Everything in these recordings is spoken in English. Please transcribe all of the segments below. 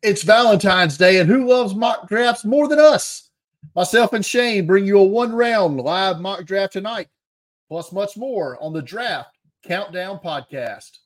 It's Valentine's Day, and who loves mock drafts more than us? Myself and Shane bring you a one round live mock draft tonight, plus much more on the Draft Countdown podcast.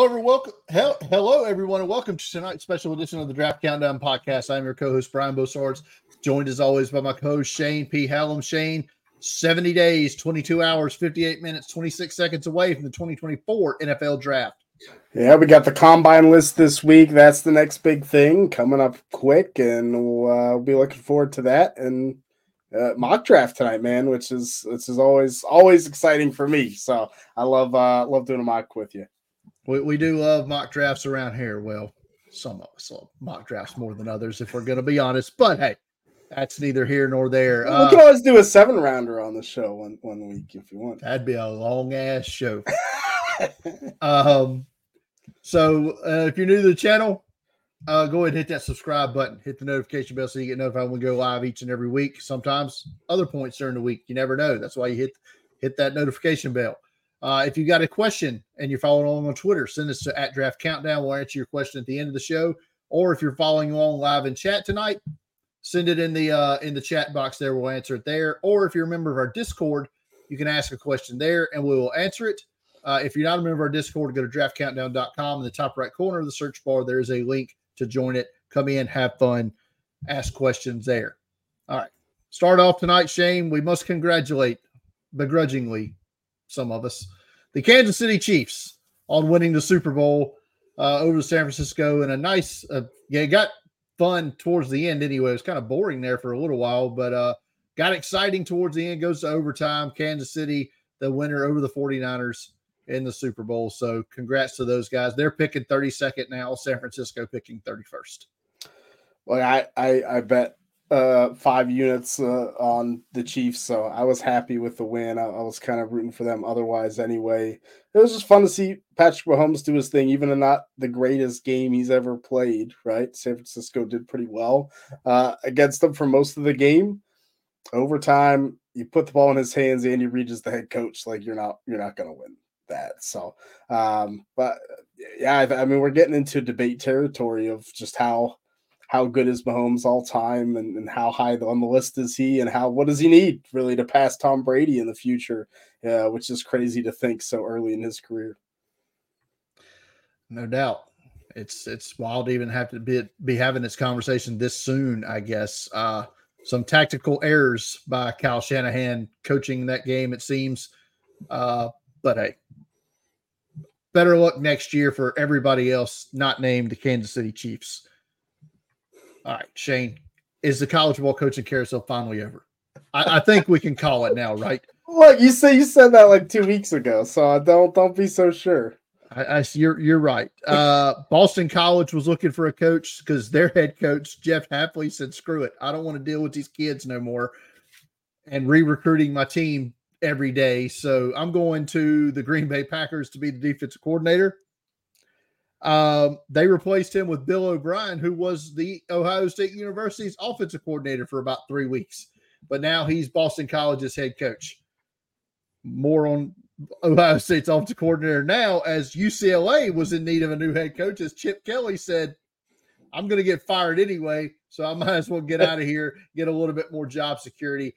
Hello, everyone. Hello, everyone, and welcome to tonight's special edition of the Draft Countdown podcast. I'm your co-host Brian Bosards, joined as always by my co-host Shane P. Hallam. Shane, 70 days, 22 hours, 58 minutes, 26 seconds away from the 2024 NFL Draft. Yeah, we got the combine list this week. That's the next big thing coming up quick, and we'll uh, be looking forward to that. And uh, mock draft tonight, man, which is which is always always exciting for me. So I love uh, love doing a mock with you. We, we do love mock drafts around here. Well, some of us love mock drafts more than others, if we're going to be honest. But hey, that's neither here nor there. we can always do a seven rounder on the show one one week if you want. That'd be a long ass show. um, so uh, if you're new to the channel, uh, go ahead and hit that subscribe button, hit the notification bell so you get notified when we go live each and every week. Sometimes other points during the week, you never know. That's why you hit hit that notification bell. Uh, if you got a question and you're following along on Twitter, send us to at Draft Countdown. We'll answer your question at the end of the show. Or if you're following along live in chat tonight, send it in the uh, in the chat box there. We'll answer it there. Or if you're a member of our Discord, you can ask a question there and we will answer it. Uh, if you're not a member of our Discord, go to draftcountdown.com. In the top right corner of the search bar, there is a link to join it. Come in, have fun, ask questions there. All right. Start off tonight, Shane. We must congratulate begrudgingly some of us, the Kansas City Chiefs on winning the Super Bowl uh, over the San Francisco in a nice, uh, yeah, got fun towards the end anyway. It was kind of boring there for a little while, but uh, got exciting towards the end, goes to overtime. Kansas City, the winner over the 49ers in the Super Bowl. So congrats to those guys. They're picking 32nd now, San Francisco picking 31st. Well, I, I, I bet uh, five units uh, on the Chiefs, so I was happy with the win. I, I, was kind of rooting for them otherwise anyway. It was just fun to see Patrick Mahomes do his thing, even in not the greatest game he's ever played. Right, San Francisco did pretty well uh, against them for most of the game. Overtime, you put the ball in his hands, Andy Reid is the head coach. Like you're not you're not to win that. So, um, but yeah, I, I mean, we're getting into debate territory of just how how good is Mahomes all time and, and how high on the list is he and how what does he need really to pass Tom Brady in the future, uh, which is crazy to think so early in his career. No doubt. It's it's wild to even have to be be having this conversation this soon, I guess. Uh some tactical errors by Kyle Shanahan coaching that game, it seems. Uh, but hey, better luck next year for everybody else not named the Kansas City Chiefs. All right, Shane, is the college ball coaching carousel finally over? I, I think we can call it now, right? Look, you say you said that like two weeks ago, so don't don't be so sure. I, I you're you're right. Uh, Boston College was looking for a coach because their head coach Jeff Hafley said, "Screw it, I don't want to deal with these kids no more," and re-recruiting my team every day. So I'm going to the Green Bay Packers to be the defensive coordinator. Um, they replaced him with Bill O'Brien, who was the Ohio State University's offensive coordinator for about three weeks, but now he's Boston College's head coach. More on Ohio State's offensive coordinator now, as UCLA was in need of a new head coach, as Chip Kelly said, I'm going to get fired anyway, so I might as well get out of here, get a little bit more job security.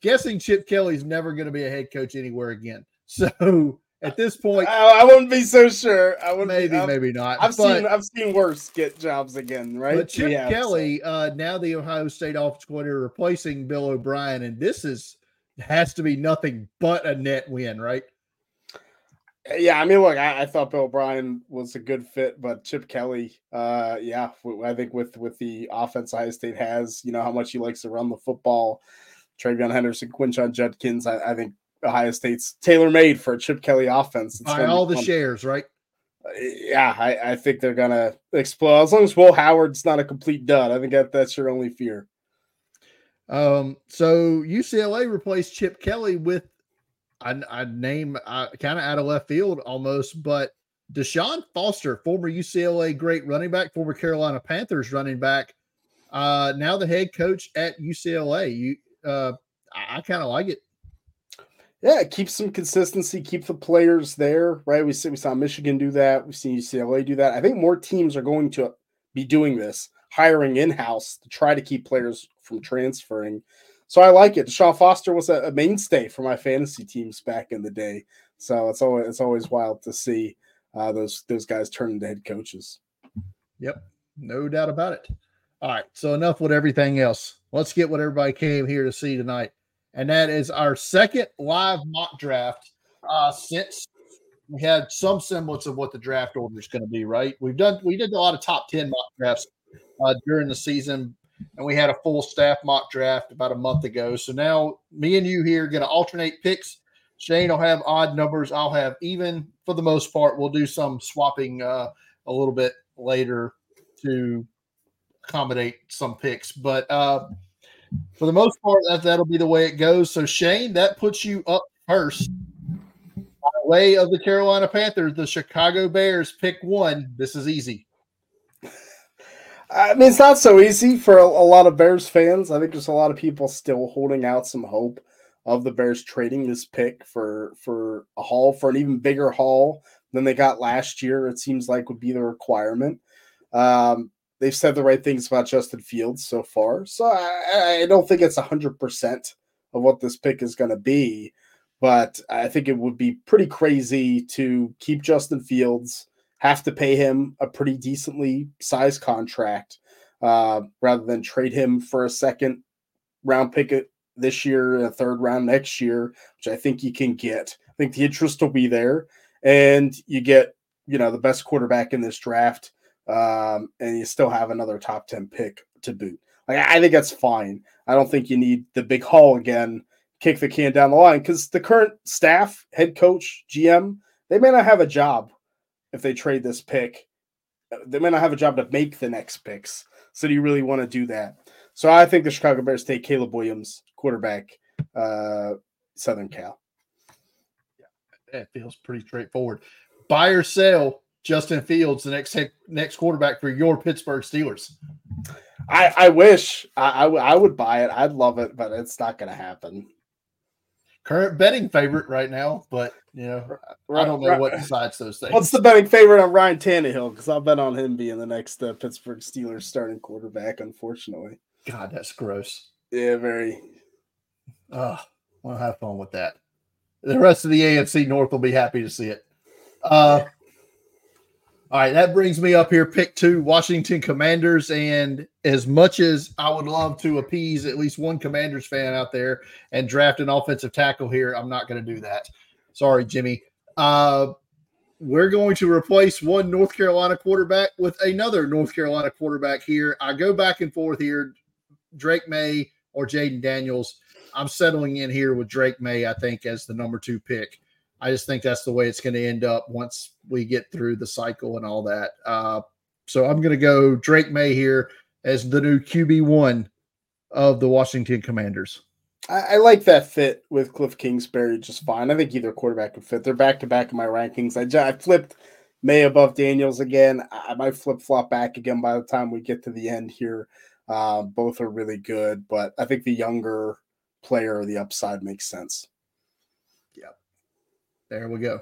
Guessing Chip Kelly's never going to be a head coach anywhere again. So at this point, I, I wouldn't be so sure. I would maybe, be, maybe not. I've but, seen I've seen worse get jobs again, right? But Chip Yeah, so- Kelly, uh, now the Ohio State offensive coordinator, replacing Bill O'Brien, and this is has to be nothing but a net win, right? Yeah, I mean, look, I, I thought Bill O'Brien was a good fit, but Chip Kelly, uh, yeah, w- I think with with the offense Ohio State has, you know how much he likes to run the football. TreVeyon Henderson, Quinshon Judkins, I, I think Ohio State's tailor made for a Chip Kelly offense. It's Buy all the fun. shares, right? Uh, Yeah, I, I think they're gonna explode as long as Will Howard's not a complete dud. I think that that's your only fear. Um, so UCLA replaced Chip Kelly with a, a name uh, kind of out of left field almost, but Deshaun Foster, former UCLA great running back, former Carolina Panthers running back, uh, now the head coach at UCLA. You, uh, I, I kind of like it. Yeah, keep some consistency, keep the players there, right? We see we saw Michigan do that, we've seen UCLA do that. I think more teams are going to be doing this, hiring in-house to try to keep players from transferring. So I like it. Deshaun Foster was a, a mainstay for my fantasy teams back in the day. So it's always it's always wild to see uh, those those guys turn into head coaches. Yep, no doubt about it. All right, so enough with everything else. Let's get what everybody came here to see tonight, and that is our second live mock draft uh, since we had some semblance of what the draft order is going to be. Right, we've done we did a lot of top ten mock drafts uh, during the season, and we had a full staff mock draft about a month ago. So now me and you here are going to alternate picks. Shane will have odd numbers. I'll have even for the most part. We'll do some swapping uh, a little bit later to accommodate some picks. But uh, for the most part, that, that'll be the way it goes. So, Shane, that puts you up first. By way of the Carolina Panthers, the Chicago Bears pick one. This is easy. I mean, it's not so easy for a, a lot of Bears fans. I think there's a lot of people still holding out some hope of the Bears trading this pick for for a haul for an even bigger haul than they got last year. It seems like would be the requirement. Um, they've said the right things about Justin Fields so far, so I, I don't think it's hundred percent of what this pick is going to be. But I think it would be pretty crazy to keep Justin Fields have to pay him a pretty decently sized contract uh, rather than trade him for a second round pick this year and a third round next year, which I think you can get. I think the interest will be there, and you get you know the best quarterback in this draft, um, and you still have another top ten pick to boot. Like I think that's fine. I don't think you need the big haul again, kick the can down the line because the current staff, head coach, GM, they may not have a job if they trade this pick. They may not have a job to make the next picks. So do you really want to do that? So I think the Chicago Bears take Caleb Williams, quarterback, uh, Southern Cal. Yeah, that feels pretty straightforward. Buy or sell Justin Fields, the next head, next quarterback for your Pittsburgh Steelers. I, I wish I, I, w- I would buy it. I'd love it, but it's not going to happen. Current betting favorite right now, but you know, I don't know what decides those things. What's the betting favorite on Ryan Tannehill? Because I'll bet on him being the next uh, Pittsburgh Steelers starting quarterback. Unfortunately, God, that's gross. yeah, very. Oh, well, have fun with that. The rest of the AFC North will be happy to see it. Uh, all right, that brings me up here. Pick two, Washington Commanders. And as much as I would love to appease at least one Commanders fan out there and draft an offensive tackle here, I'm not going to do that. Sorry, Jimmy. Uh, we're going to replace one North Carolina quarterback with another North Carolina quarterback here. I go back and forth here, Drake Maye or Jayden Daniels. I'm settling in here with Drake Maye, I think, as the number two pick. I just think that's the way it's going to end up once we get through the cycle and all that. Uh, so I'm going to go Drake Maye here as the new QB1 of the Washington Commanders. I, I like that fit with Cliff Kingsbury just fine. I think either quarterback could fit. They're back to back in my rankings. I, I flipped Maye above Daniels again. I, I might flip flop back again by the time we get to the end here. Uh, both are really good, but I think the younger player, the upside makes sense. There we go.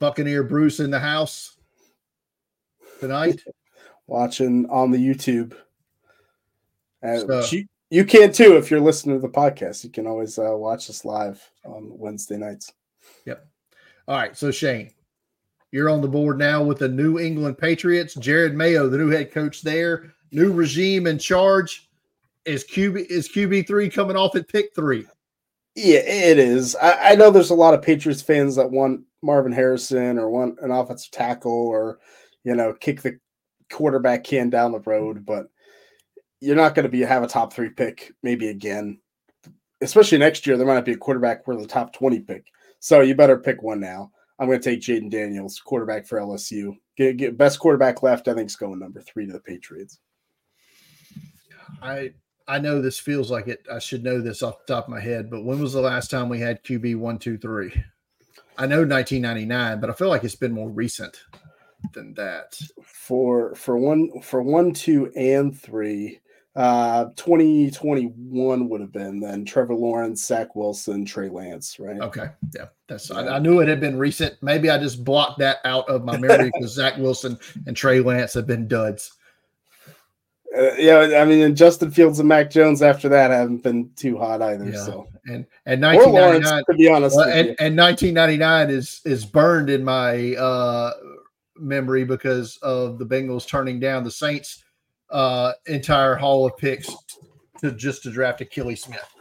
Buccaneer Bruce in the house. tonight. Watching on the YouTube. Uh, So- you, you can too if you're listening to the podcast. You can always uh, watch us live on Wednesday nights. Yep. All right, so Shane, you're on the board now with the New England Patriots. Jerod Mayo, the new head coach there, new regime in charge. Is QB is QB three coming off at pick three? Yeah, it is. I, I know there's a lot of Patriots fans that want Marvin Harrison or want an offensive tackle or, you know, kick the quarterback can down the road, but you're not going to be have a top three pick maybe again. Especially next year, there might not be a quarterback for the top 20 pick. So you better pick one now. I'm going to take Jayden Daniels, quarterback for LSU. Get, get best quarterback left. I think is going number three to the Patriots. I I know this feels like it. I should know this off the top of my head, but when was the last time we had QB one, two, three? I know 1999, but I feel like it's been more recent than that. for for one for one, two, and three. Uh, 2021 would have been then Trevor Lawrence, Zach Wilson, Trey Lance, right? Okay, yeah, that's. Yeah. I, I knew it had been recent. Maybe I just blocked that out of my memory because Zach Wilson and Trey Lance have been duds. Uh, yeah, I mean, and Justin Fields and Mac Jones after that haven't been too hot either. Yeah. So, And and 1999, to be honest, well, and, and 1999 is is burned in my uh memory because of the Bengals turning down the Saints uh entire haul of picks to just to draft Akili Smith.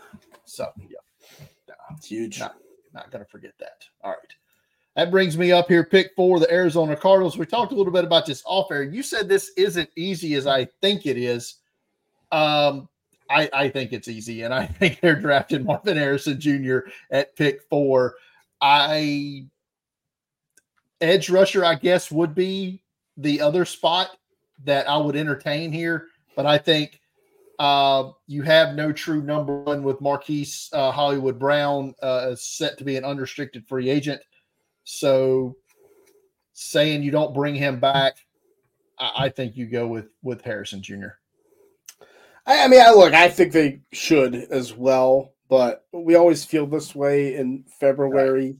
So yeah, it's huge. not not gonna forget that. All right. That brings me up here, pick four, the Arizona Cardinals. We talked a little bit about this off air. You said this isn't easy as I think it is. Um, I, I think it's easy, and I think they're drafting Marvin Harrison Jr. at pick four. I edge rusher, I guess, would be the other spot that I would entertain here, but I think uh, you have no true number one with Marquise uh, Hollywood Brown uh, set to be an unrestricted free agent. So, saying you don't bring him back, I, I think you go with with Harrison Jr. I, I mean, I look, I think they should as well, but we always feel this way in February.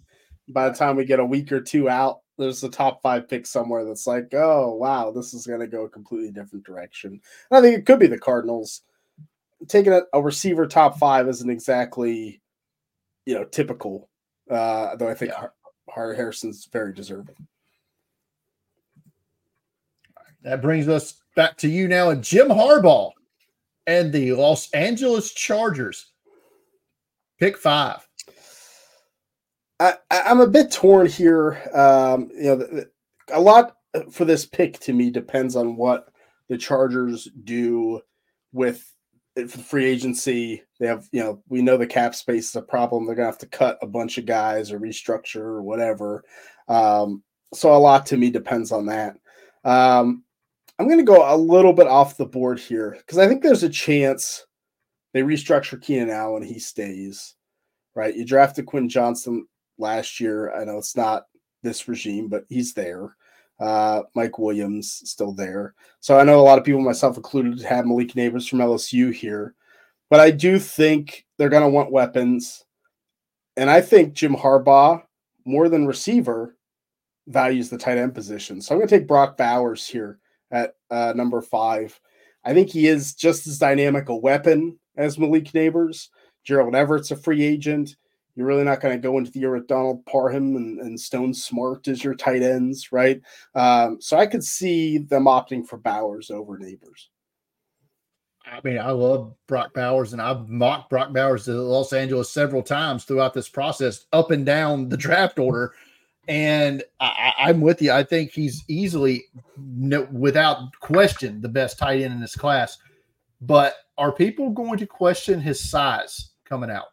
By the time we get a week or two out, there's a top five pick somewhere that's like, oh wow, this is going to go a completely different direction. And I think it could be the Cardinals taking a, a receiver top five isn't exactly, you know, typical. Uh, though I think Yeah. Har- Har- Harrison's very deserving. That brings us back to you now, and Jim Harbaugh and the Los Angeles Chargers. Pick five. I, I- I'm a bit torn here. Um, you know, the, the- a lot for this pick to me depends on what the Chargers do with if the free agency. They have, you know, we know the cap space is a problem. They're gonna have to cut a bunch of guys or restructure or whatever. Um, so a lot to me depends on that. Um, I'm gonna go a little bit off the board here because I think there's a chance they restructure Keenan Allen, he stays. Right, you drafted Quentin Johnston last year. I know it's not this regime, but he's there. Uh, Mike Williams still there. So I know a lot of people, myself included, have Malik Nabers from LSU here. But I do think they're going to want weapons. And I think Jim Harbaugh, more than receiver, values the tight end position. So I'm going to take Brock Bowers here at uh, number five. I think he is just as dynamic a weapon as Malik Nabers. Gerald Everett's a free agent. You're really not going to go into the year with Donald Parham and, and Stone Smartt as your tight ends, right? Um, so I could see them opting for Bowers over Nabers. I mean, I love Brock Bowers, and I've mocked Brock Bowers to Los Angeles several times throughout this process, up and down the draft order. And I, I'm with you. I think he's easily, no, without question, the best tight end in this class. But are people going to question his size coming out?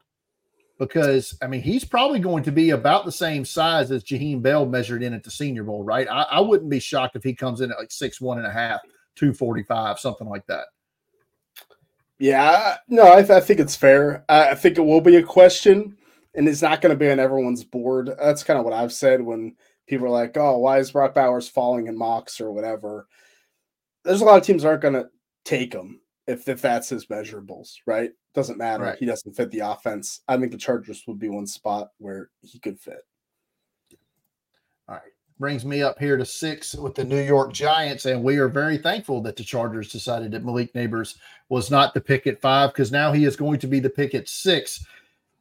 Because I mean, he's probably going to be about the same size as Jaheim Bell measured in at the Senior Bowl, right? I, I wouldn't be shocked if he comes in at like six one and a half, two forty five, something like that. Yeah, no, I, th- I think it's fair. I, I think it will be a question, and it's not going to be on everyone's board. That's kind of what I've said when people are like, "Oh, why is Brock Bowers falling in mocks or whatever?" There's a lot of teams aren't going to take him if if that's his measurables, right? Doesn't matter. Right. He doesn't fit the offense. I think the Chargers would be one spot where he could fit. All right. brings me up here to six with the New York Giants, and we are very thankful that the Chargers decided that Malik Nabers was not the pick at five because now he is going to be the pick at six.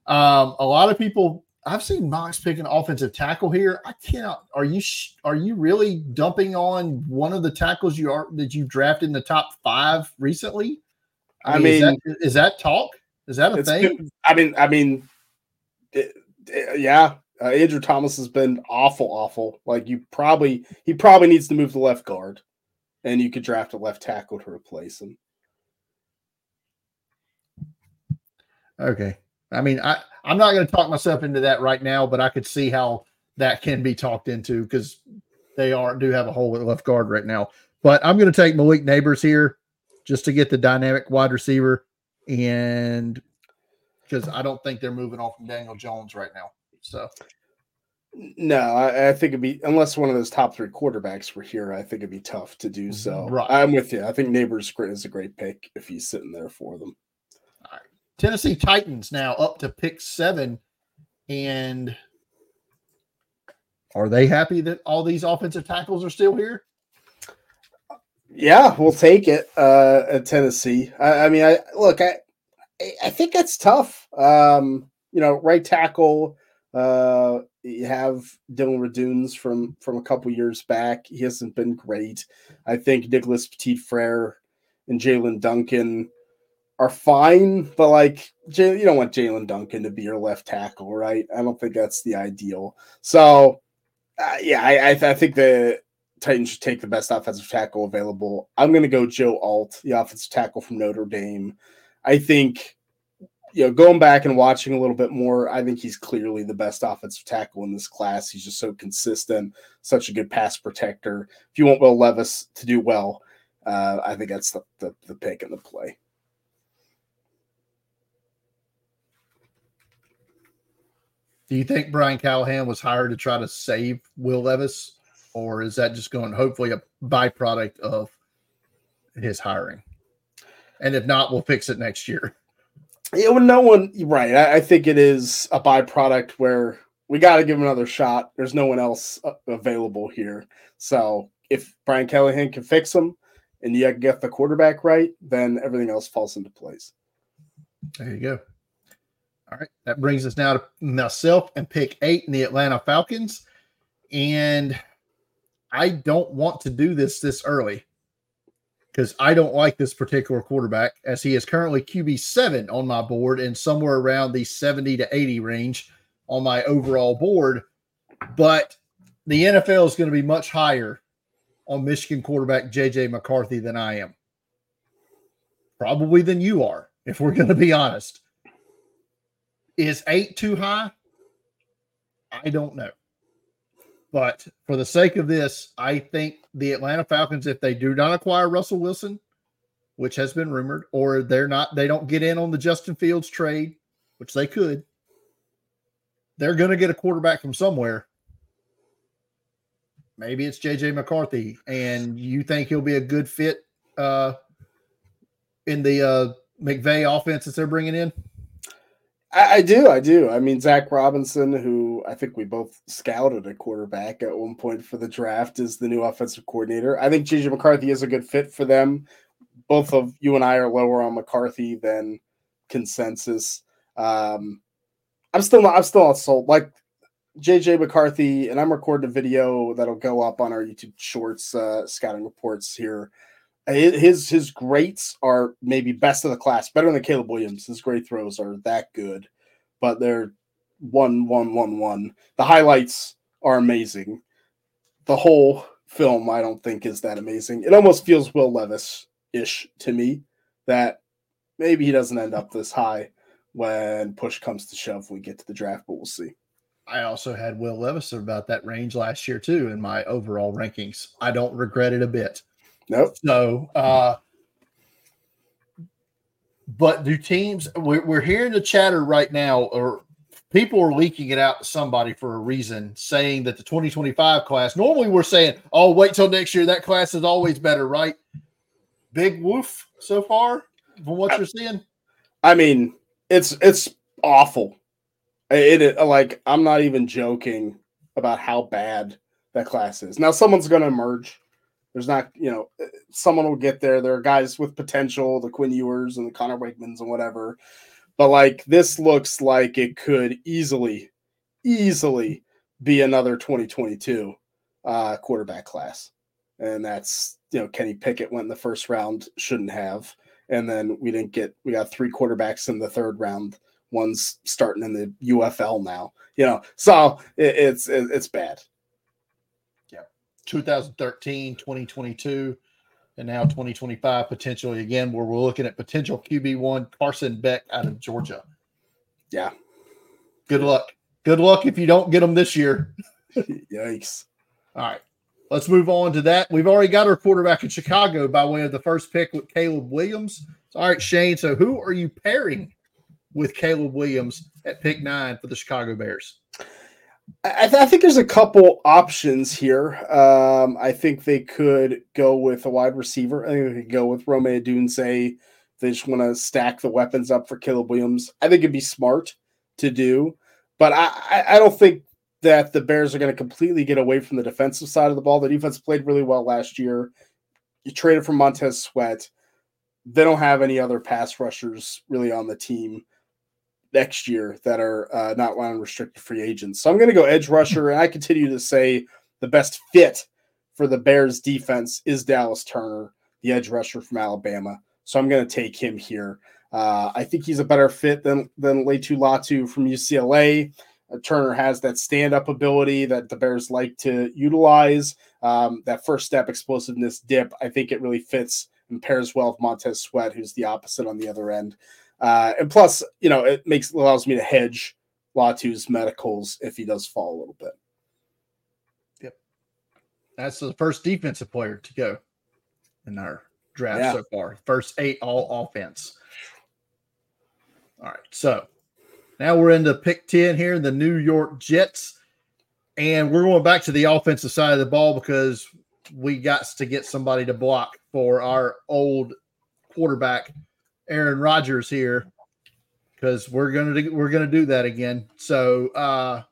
Um, a lot of people I've seen Mox picking offensive tackle here. I cannot. Are you are you really dumping on one of the tackles you are that you drafted in the top five recently? I, I mean, is, that, is that talk? Is that a thing? I mean, I mean, it, it, yeah. Uh, Andrew Thomas has been awful, awful. Like you probably he probably needs to move to left guard, and you could draft a left tackle to replace him. Okay, I mean, I I'm not going to talk myself into that right now, but I could see how that can be talked into because they are do have a hole at left guard right now. But I'm going to take Malik Nabers here just to get the dynamic wide receiver, and because I don't think they're moving off from Daniel Jones right now. So no, I, I, think it'd be unless one of those top three quarterbacks were here. I think it'd be tough to do so. Right. I'm with you. I think Nabers is a great pick if he's sitting there for them. Tennessee Titans now up to pick seven. And are they happy that all these offensive tackles are still here? Yeah, we'll take it uh, at Tennessee. I, I, mean, I look, I I think that's tough. Um, you know, right tackle. Uh, you have Dillon Radunz from from a couple years back. He hasn't been great. I think Nicholas Petit Frere and Jaelyn Duncan are fine, but like you don't want Jaelyn Duncan to be your left tackle, right? I don't think that's the ideal. So, uh, yeah, I, I, th- I, think the Titans should take the best offensive tackle available. I'm going to go Joe Alt, the offensive tackle from Notre Dame. I think, you know, going back and watching a little bit more, I think he's clearly the best offensive tackle in this class. He's just so consistent, such a good pass protector. If you want Will Levis to do well, uh, I think that's the, the, the pick and the play. Do you think Brian Callahan was hired to try to save Will Levis, or is that just going hopefully a byproduct of his hiring? And if not, we'll fix it next year. Yeah, well, no one right. I, I think it is a byproduct where we got to give him another shot. There's no one else uh, available here. So if Brian Callahan can fix him and you get the quarterback right, then everything else falls into place. There you go. All right. That brings us now to myself and pick eight in the Atlanta Falcons. And I don't want to do this this early because I don't like this particular quarterback as he is currently QB seven on my board and somewhere around the 70 to 80 range on my overall board. But the NFL is going to be much higher on Michigan quarterback JJ McCarthy than I am. Probably than you are, if we're going to be honest. Is eight too high? I don't know. But for the sake of this, I think the Atlanta Falcons, if they do not acquire Russell Wilson, which has been rumored, or they're not, they don't get in on the Justin Fields trade, which they could, they're going to get a quarterback from somewhere. Maybe it's JJ McCarthy, and you think he'll be a good fit uh, in the uh, McVay offense that they're bringing in? I, I, do, I do. I mean, Zach Robinson, who I think we both scouted a quarterback at one point for the draft, is the new offensive coordinator. I think JJ McCarthy is a good fit for them. Both of you and I are lower on McCarthy than consensus. Um, I'm still not. I'm still not sold. Like JJ McCarthy, and I'm recording a video that'll go up on our YouTube Shorts uh, scouting reports here his his greats are maybe best of the class, better than Caleb Williams. His great throws are that good, but they're one one one one. The highlights are amazing. The whole film, I don't think, is that amazing. It almost feels Will Levis ish to me that maybe he doesn't end up this high when push comes to shove. We get to the draft, but we'll see. I also had Will Levis about that range last year too in my overall rankings. I don't regret it a bit. Nope. So, uh, but do teams? We're, we're hearing the chatter right now, or people are leaking it out to somebody for a reason, saying that the 2025 class. Normally, we're saying, "Oh, wait till next year. That class is always better, right?" Big woof so far from what you're seeing. I mean, it's it's awful. It, it like I'm not even joking about how bad that class is. Now, someone's going to emerge. There's not, you know, eh, someone will get there. There are guys with potential, the Quinn Ewers and the Conner Weigmans and whatever. But like this looks like it could easily, easily be another 2022 uh, quarterback class. And that's, you know, Kenny Pickett went in the first round, shouldn't have. And then we didn't get, we got three quarterbacks in the third round. One's starting in the UFL now, you know, so it, it's, it, it's bad. 2013, 2022, and now 2025 potentially again, where we're looking at potential QB1 Carson Beck out of Georgia. Yeah. Good luck. Good luck if you don't get them this year. Yikes. All right. Let's move on to that. We've already got our quarterback in Chicago by way of the first pick with Caleb Williams. All right, Shane. So who are you pairing with Caleb Williams at pick nine for the Chicago Bears? I, th- I, think there's a couple options here. Um, I think they could go with a wide receiver. I think they could go with Rome Odunze. They just want to stack the weapons up for Caleb Williams. I think it'd be smart to do, but I, I, I don't think that the Bears are going to completely get away from the defensive side of the ball. The defense played really well last year. You traded for Montez Sweat. They don't have any other pass rushers really on the team next year that are uh, not unrestricted free agents. So I'm going to go edge rusher, and I continue to say the best fit for the Bears defense is Dallas Turner, the edge rusher from Alabama. So I'm going to take him here. Uh, I think he's a better fit than than Laiatu Latu from UCLA. Uh, Turner has that stand up ability that the Bears like to utilize. Um, that first step explosiveness dip, I think it really fits and pairs well with Montez Sweat, who's the opposite on the other end. Uh, and plus, you know, it makes allows me to hedge Latu's medicals if he does fall a little bit. Yep. That's the first defensive player to go in our draft yeah. so far. First eight all offense. All right. So now we're into pick 10 here, the New York Jets. And we're going back to the offensive side of the ball because we got to get somebody to block for our old quarterback Aaron Rodgers here because we're gonna we're gonna do that again. So uh,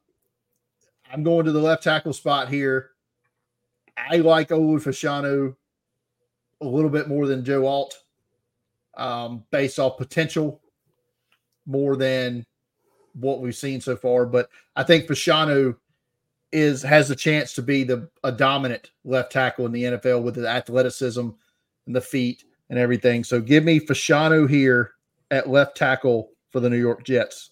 I'm going to the left tackle spot here. I like Olu Fashanu a little bit more than Joe Alt, um, based off potential more than what we've seen so far. But I think Fashanu is has a chance to be the a dominant left tackle in the NFL with the athleticism and the feet and everything. So give me Fashanu here at left tackle for the New York Jets.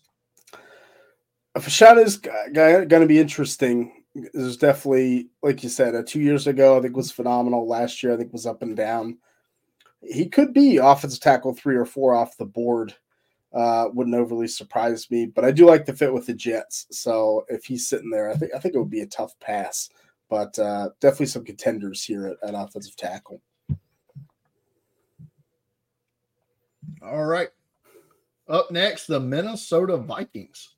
Fashanu's going to be interesting. There's definitely, like you said, uh, two years ago, I think was phenomenal. Last year, I think was up and down. He could be offensive tackle three or four off the board. Uh, wouldn't overly surprise me, but I do like the fit with the Jets. So if he's sitting there, I think I think it would be a tough pass, but uh, definitely some contenders here at, at offensive tackle. All right. Up next, the Minnesota Vikings.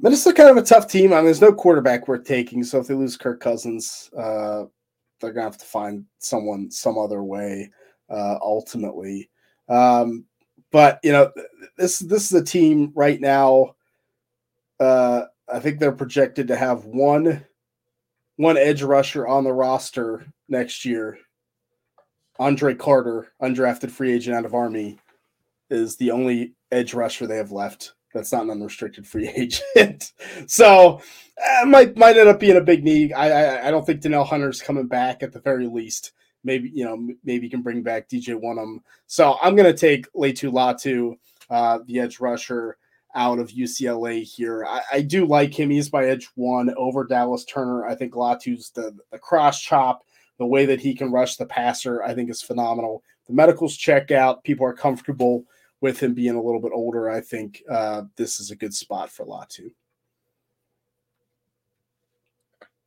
Minnesota kind of a tough team. I mean, there's no quarterback worth taking. So if they lose Kirk Cousins, uh, they're gonna have to find someone some other way. Uh, ultimately, um, but you know, this this is a team right now. Uh, I think they're projected to have one one edge rusher on the roster next year Andre Carter, undrafted free agent out of Army, is the only edge rusher they have left. That's not an unrestricted free agent. so uh, might might end up being a big need. I, I, I don't think Danielle Hunter's coming back at the very least. Maybe you know maybe you can bring back DJ Wonnum. So I'm gonna take Laiatu Latu, uh, the edge rusher out of UCLA here. I, I, do like him. He's my edge one over Dallas Turner. I think Latu's the, the cross chop the way that he can rush the passer, I think, is phenomenal. The medicals check out. People are comfortable with him being a little bit older. I think uh, this is a good spot for Latu.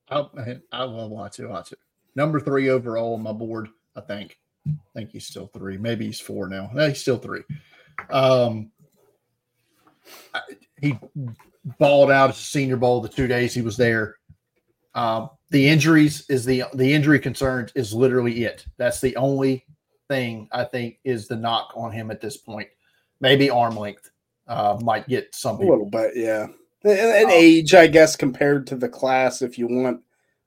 I, I love Latu. Latu. Number three overall on my board, I think. I think he's still three. Maybe he's four now. No, he's still three. Um, he balled out at the Senior Bowl the two days he was there. Um, the injuries is the the injury concerns is literally it. That's the only thing I think is the knock on him at this point. Maybe arm length uh, might get some a little bit, yeah. An Um, age, I guess, compared to the class, if you want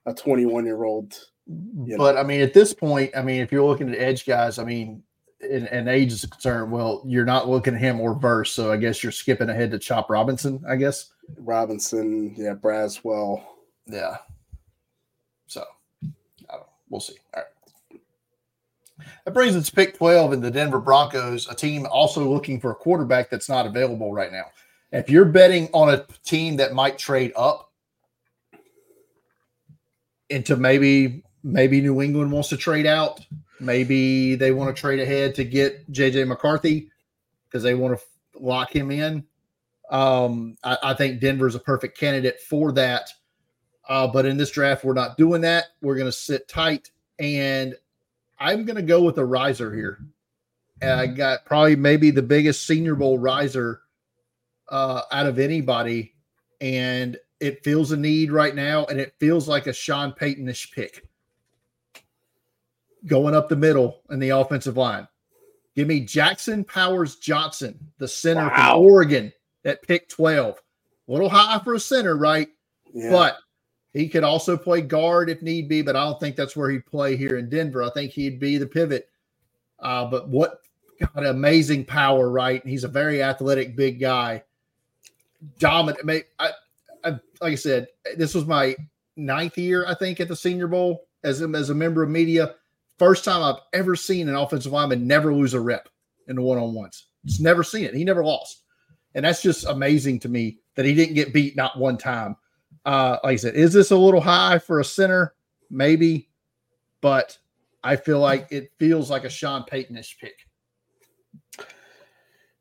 a 21 year old. You But I mean, at this point, I mean, if you're looking at edge guys, I mean, and, and age is concerned, well, you're not looking at him or Verse, so I guess you're skipping ahead to Chop Robinson, I guess. Robinson, yeah, Braswell. Yeah. So, I don't know. We'll see. All right. That brings us to pick 12 in the Denver Broncos, a team also looking for a quarterback that's not available right now. If you're betting on a team that might trade up into maybe maybe New England wants to trade out, maybe they want to trade ahead to get JJ McCarthy because they want to lock him in. Um, I, I think Denver's a perfect candidate for that. Uh, but in this draft, we're not doing that. We're going to sit tight, and I'm going to go with a riser here. And I got probably maybe the biggest Senior Bowl riser uh, out of anybody, and it feels a need right now, and it feels like a Sean Paytonish pick going up the middle in the offensive line. Give me Jackson Powers Johnson, the center Wow. from Oregon at pick 12. A little high for a center, right? Yeah. But he could also play guard if need be, but I don't think that's where he'd play here in Denver. I think he'd be the pivot. Uh, but what got amazing power, right? He's a very athletic, big guy. Dominant. I, I, like I said, this was my ninth year, I think, at the Senior Bowl as a, as a member of media. First time I've ever seen an offensive lineman never lose a rep in the one on ones. Just never seen it. He never lost. And that's just amazing to me that he didn't get beat not one time. Uh, like I said, is this a little high for a center? Maybe, but I feel like it feels like a Sean Paytonish pick.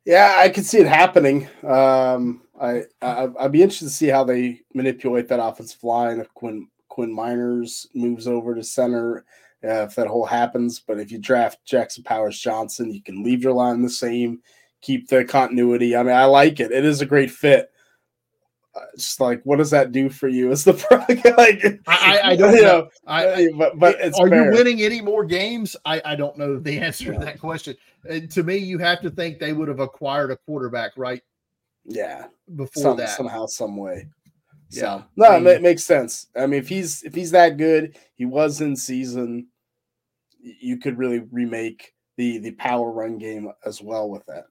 Yeah, I could see it happening. Um, I, I I'd be interested to see how they manipulate that offensive line if Quinn Quinn Meinerz moves over to center, uh, if that whole happens. But if you draft Jackson Powers Johnson, you can leave your line the same, keep the continuity. I mean, I like it. It is a great fit. Just like, what does that do for you? Is the pro- like I, I, I don't you know. I, I, but but it's are fair. you winning any more games? I, I don't know the answer to that question. And to me, you have to think they would have acquired a quarterback right Yeah, before some, that. somehow, some way. So Yeah. no, I it mean- ma- makes sense. I mean, if he's if he's that good, he was in season. You could really remake the the power run game as well with that.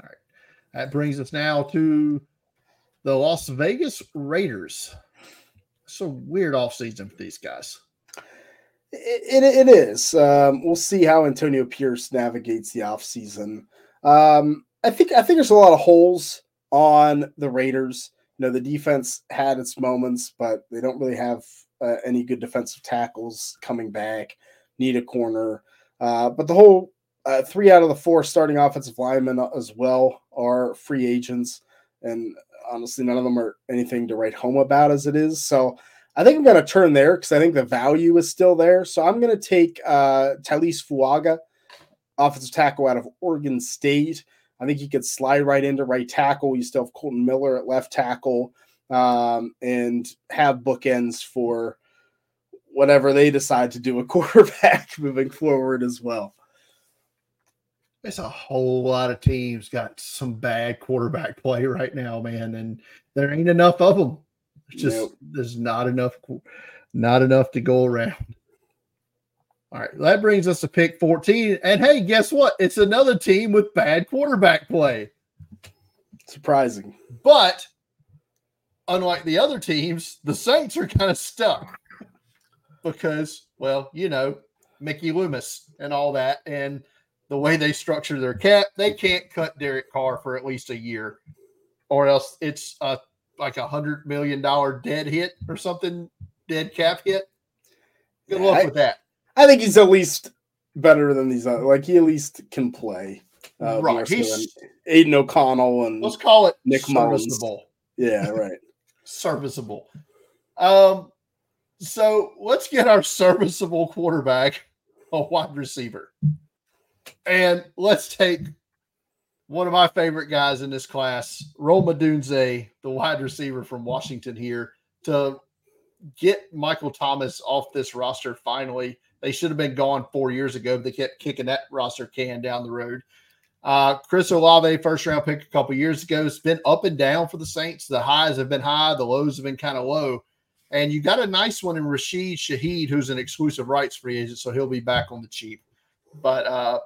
All right that brings us now to the Las Vegas Raiders. A weird offseason for these guys. It, it, it is. Um, we'll see how Antonio Pierce navigates the offseason. Um, I think I think there's a lot of holes on the Raiders. You know, the defense had its moments, but they don't really have uh, any good defensive tackles coming back. Need a corner, uh, but the whole uh, three out of the four starting offensive linemen as well are free agents, and honestly, none of them are anything to write home about as it is. So I think I'm going to turn there because I think the value is still there. So I'm going to take uh, Taliese Fuaga, offensive tackle out of Oregon State. I think he could slide right into right tackle. You still have Colton Miller at left tackle um, and have bookends for whatever they decide to do a quarterback moving forward as well. It's a whole lot of teams got some bad quarterback play right now, man, and there ain't enough of them. It's just Nope. there's not enough, not enough to go around. All right, that brings us to pick 14. And hey, guess what? It's another team with bad quarterback play. Surprising. But unlike the other teams, the Saints are kind of stuck because, well, you know, Mickey Loomis and all that, and the way they structure their cap, they can't cut Derek Carr for at least a year, or else it's a like a hundred million dollar dead hit or something, dead cap hit. Good Yeah, luck I- with that. I think he's at least better than these other. Like he at least can play. Uh, Right, he's- Aidan O'Connell and Let's call it Nick Mullens. serviceable. yeah, right. serviceable. Um, so let's get our serviceable quarterback, a wide receiver, and let's take one of my favorite guys in this class, Rome Odunze, the wide receiver from Washington here, to get Michael Thomas off this roster finally. They should have been gone four years ago. They kept kicking that roster can down the road. Uh, Chris Olave, first round pick a couple years ago, has been up and down for the Saints. The highs have been high, the lows have been kind of low. And you got a nice one in Rashid Shaheed, who's an exclusive rights free agent, so he'll be back on the cheap. But uh,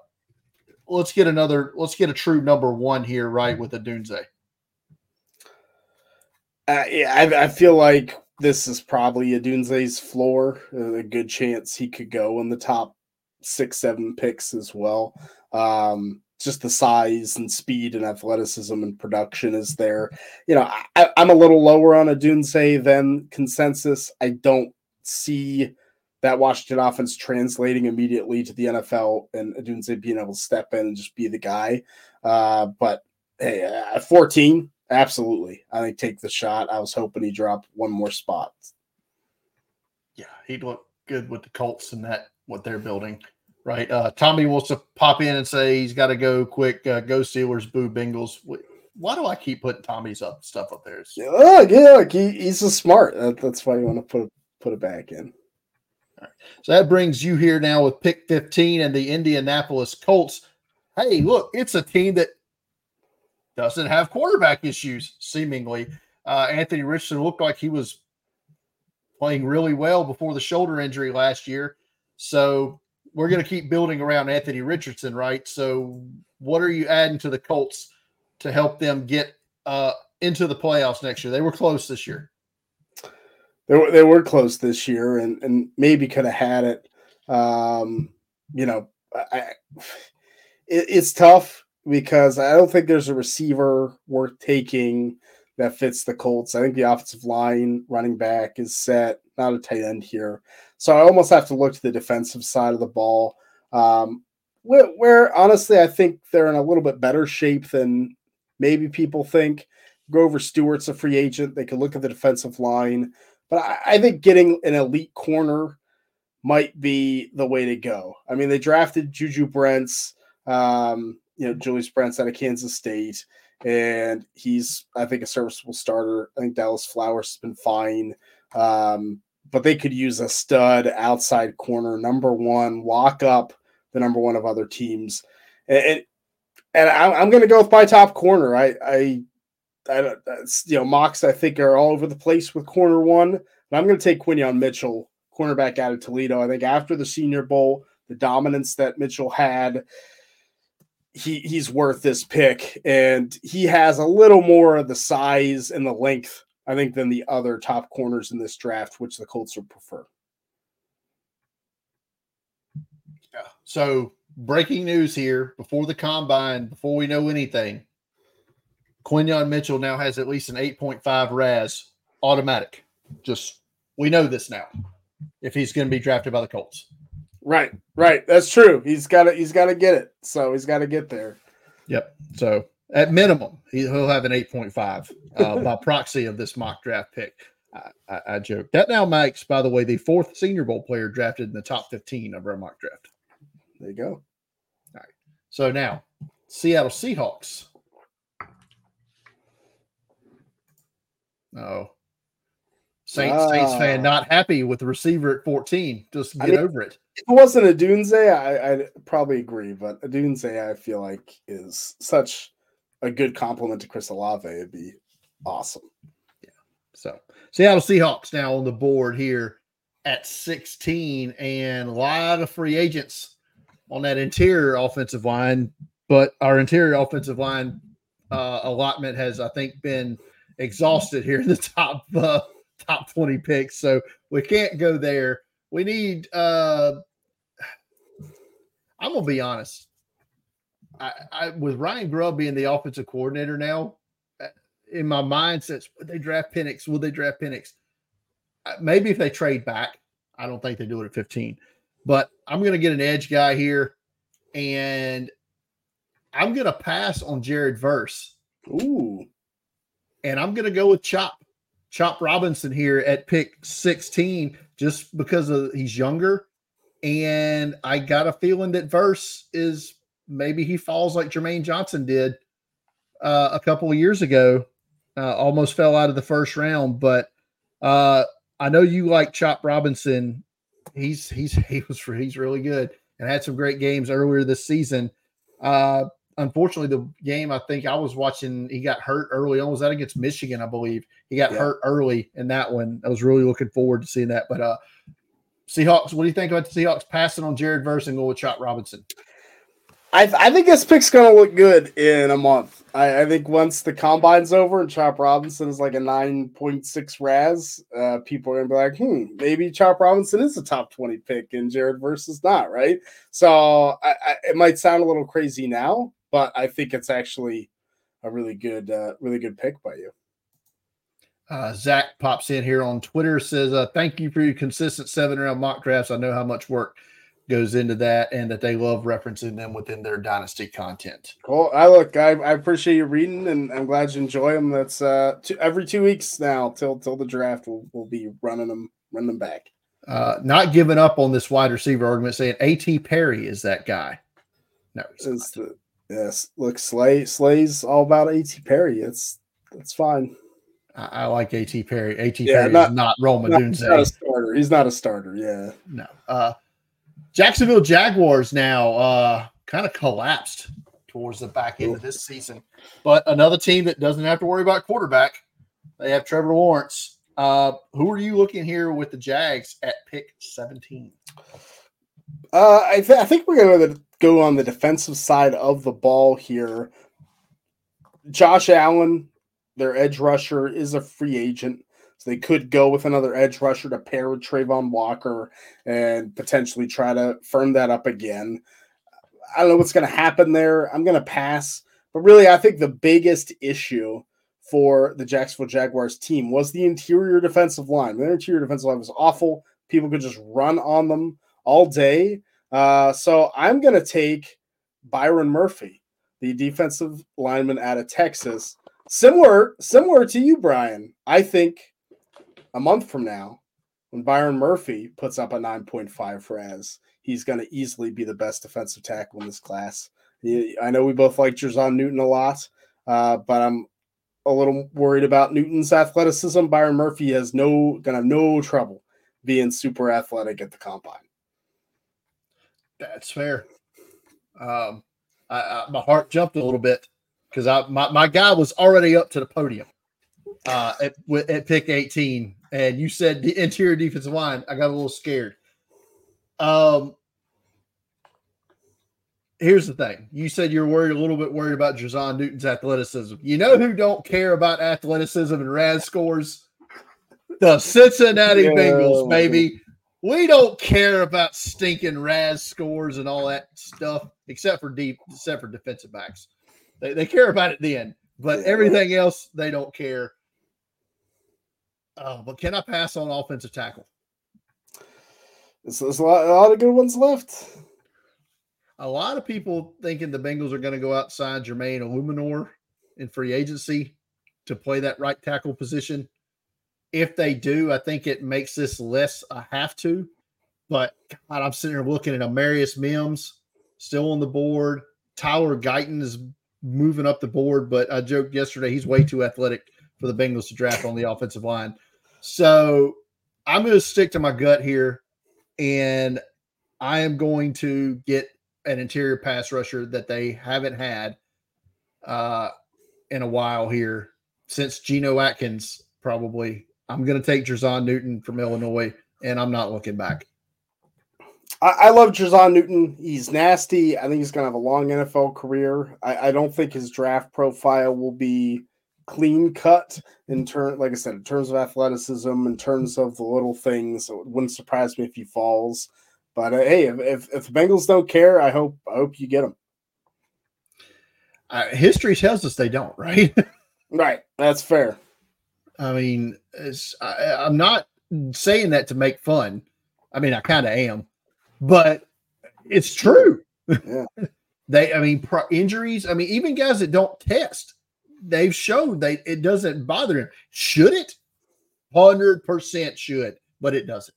let's get another, let's get a true number one here, right, with Odunze. Uh, yeah, I, I, feel like this is probably Odunze's floor. A good chance he could go in the top six, seven picks as well. Um, just the size and speed and athleticism and production is there. You know, I, am a little lower on Odunze than consensus. I don't see that Washington offense translating immediately to the NFL and Odunze being able to step in and just be the guy. Uh, but hey, at 14, absolutely. I think take the shot. I was hoping he dropped one more spot. Yeah, he'd look good with the Colts and that what they're building right? Uh, Tommy wants to pop in and say he's got to go quick. Uh, go Steelers, boo Bengals. Why do I keep putting Tommy's up stuff up there? Yeah, oh, yeah, like he, he's so smart. That, that's why you want to put put it back in. Right. So that brings you here now with pick 15 and the Indianapolis Colts. Hey, look, it's a team that doesn't have quarterback issues, seemingly. Uh, Anthony Richardson looked like he was playing really well before the shoulder injury last year. So we're going to keep building around Anthony Richardson, right? So, what are you adding to the Colts to help them get uh, into the playoffs next year? They were close this year. They were, they were close this year, and and maybe could have had it. Um, you know, I, it, it's tough because I don't think there's a receiver worth taking that fits the Colts. I think the offensive line, running back is set, not a tight end here. So I almost have to look to the defensive side of the ball, um, where, where, honestly I think they're in a little bit better shape than maybe people think. Grover Stewart's a free agent. They could look at the defensive line, but I, I think getting an elite corner might be the way to go. I mean, they drafted Juju Brents, um, you know, Julius Brents out of Kansas State, and he's, I think, a serviceable starter. I think Dallis Flowers has been fine. Um, but they could use a stud outside corner, number one, lock up the number one of other teams. And, and I'm, going to go with my top corner. I, I, I, you know, mocks I think are all over the place with corner one. But I'm going to take Quinyon Mitchell, cornerback out of Toledo. I think after the Senior Bowl, the dominance that Mitchell had, he he's worth this pick, and he has a little more of the size and the length I think, than the other top corners in this draft, which the Colts would prefer. Yeah. So breaking news here before the combine, before we know anything, Quinyon Mitchell now has at least an 8.5 RAS automatic. Just we know this now. If he's going to be drafted by the Colts. Right, right. That's true. He's got to he's got to get it. So he's got to get there. Yep. So at minimum, he'll have an 8.5 uh, by proxy of this mock draft pick. I, I, I, joke. That now makes, by the way, the fourth Senior Bowl player drafted in the top 15 of our mock draft. There you go. All right. So now, Seattle Seahawks. Oh, Saints ah. Saints fan not happy with the receiver at 14. Just get I mean, over it. If it wasn't Odunze, I, I'd probably agree, but Odunze, I feel like is such a good complement to Chris Olave. It'd be awesome. Yeah. So Seattle Seahawks now on the board here at 16 and a lot of free agents on that interior offensive line. But our interior offensive line uh, allotment has, I think, been exhausted here in the top uh, top 20 picks. So we can't go there. We need uh I'm gonna be honest. I, I with Ryan Grubb being the offensive coordinator now, uh, in my mind says would they draft Penix? Will they draft Penix? Uh, maybe if they trade back, I don't think they do it at 15. But I'm to get an edge guy here, and I'm to pass on Jared Verse. Ooh, and I'm going to go with Chop Chop Robinson here at pick 16, just because of he's younger, and I got a feeling that Verse is maybe he falls like Jermaine Johnson did uh, a couple of years ago. Uh, almost fell out of the first round, but uh, I know you like Chop Robinson. He's he's he was he's really good and had some great games earlier this season. Uh, unfortunately, the game I think I was watching, he got hurt early on. Was that against Michigan? I believe he got Yeah. hurt early in that one. I was really looking forward to seeing that. But uh, Seahawks, what do you think about the Seahawks passing on Jared Verse and going with Chop Robinson? I, I think this pick's gonna look good in a month. I, I think once the combine's over and Chop Robinson is like a nine point six RAS, uh, people are gonna be like, hmm, maybe Chop Robinson is a top twenty pick and Jared Verse's not, right? So I, I, it might sound a little crazy now, but I think it's actually a really good, uh, really good pick by you. Uh, Zach pops in here on Twitter says, uh, "Thank you for your consistent seven round mock drafts. I know how much work goes into that, and that they love referencing them within their dynasty content." Cool. I look, I, I appreciate you reading, and I'm glad you enjoy them. That's uh, two, every two weeks now till till the draft. We'll, we'll be running them, running them back. Uh, not giving up on this wide receiver argument, saying A.T. Perry is that guy. No, he's not. The yes. Look, Slay Slay's all about A.T. Perry. It's that's fine. I, I like A.T. Perry. A.T. Yeah, Perry not- is not Roma Not, he's not a starter. He's not a starter. Yeah. No. Uh, Jacksonville Jaguars now uh, kind of collapsed towards the back end of this season, but another team that doesn't have to worry about quarterback. They have Trevor Lawrence. Uh, who are you looking here with the Jags at pick 17? Uh, I, th- I think we're going to go on the defensive side of the ball here. Josh Allen, their edge rusher, is a free agent. So they could go with another edge rusher to pair with Trayvon Walker and potentially try to firm that up again. I don't know what's going to happen there. I'm going to pass. But really, I think the biggest issue for the Jacksonville Jaguars team was the interior defensive line. Their interior defensive line was awful. People could just run on them all day. Uh, so I'm going to take Byron Murphy, the defensive lineman out of Texas. Similar, similar to you, Brian. I think a month from now, when Byron Murphy puts up a 9.5 for as, he's going to easily be the best defensive tackle in this class. I know we both like Jer'Zhan Newton a lot, uh, but I'm a little worried about Newton's athleticism. Byron Murphy has no gonna have no trouble being super athletic at the combine. That's fair. Um, I, I, my heart jumped a little bit because I my, my guy was already up to the podium uh, at, with- at pick 18, and you said the interior defensive line. I got a little scared. Um, here's the thing: you said you're worried a little bit worried about Jer'Zhan Newton's athleticism. You know who don't care about athleticism and RAS scores? The Cincinnati Yeah. Bengals, baby. We don't care about stinking RAS scores and all that stuff, except for deep, except for defensive backs. They, they care about it then, but everything else they don't care. Uh, but can I pass on offensive tackle? There's, there's a, lot, a lot of good ones left. A lot of people thinking the Bengals are going to go outside Jermaine Eluemunor in free agency to play that right tackle position. If they do, I think it makes this less a have to. But God, I'm sitting here looking at Amarius Mims still on the board. Tyler Guyton is moving up the board, but I joked yesterday he's way too athletic for the Bengals to draft on the offensive line. So I'm going to stick to my gut here, and I am going to get an interior pass rusher that they haven't had uh, in a while here since Geno Atkins. Probably, I'm going to take Jer'Zhan Newton from Illinois, and I'm not looking back. I, I love Jer'Zhan Newton. He's nasty. I think he's going to have a long NFL career. I, I don't think his draft profile will be clean cut in turn, like I said, in terms of athleticism, in terms of the little things. It wouldn't surprise me if he falls. But uh, hey, if, if if the Bengals don't care, I hope I hope you get him. Uh, history tells us they don't, right? Right, that's fair. I mean, it's, I, I'm not saying that to make fun. I mean, I kind of am, but it's true. Yeah. they, I mean, pro- injuries. I mean, even guys that don't test, they've shown they it doesn't bother them. Should it? Hundred percent should, but it doesn't.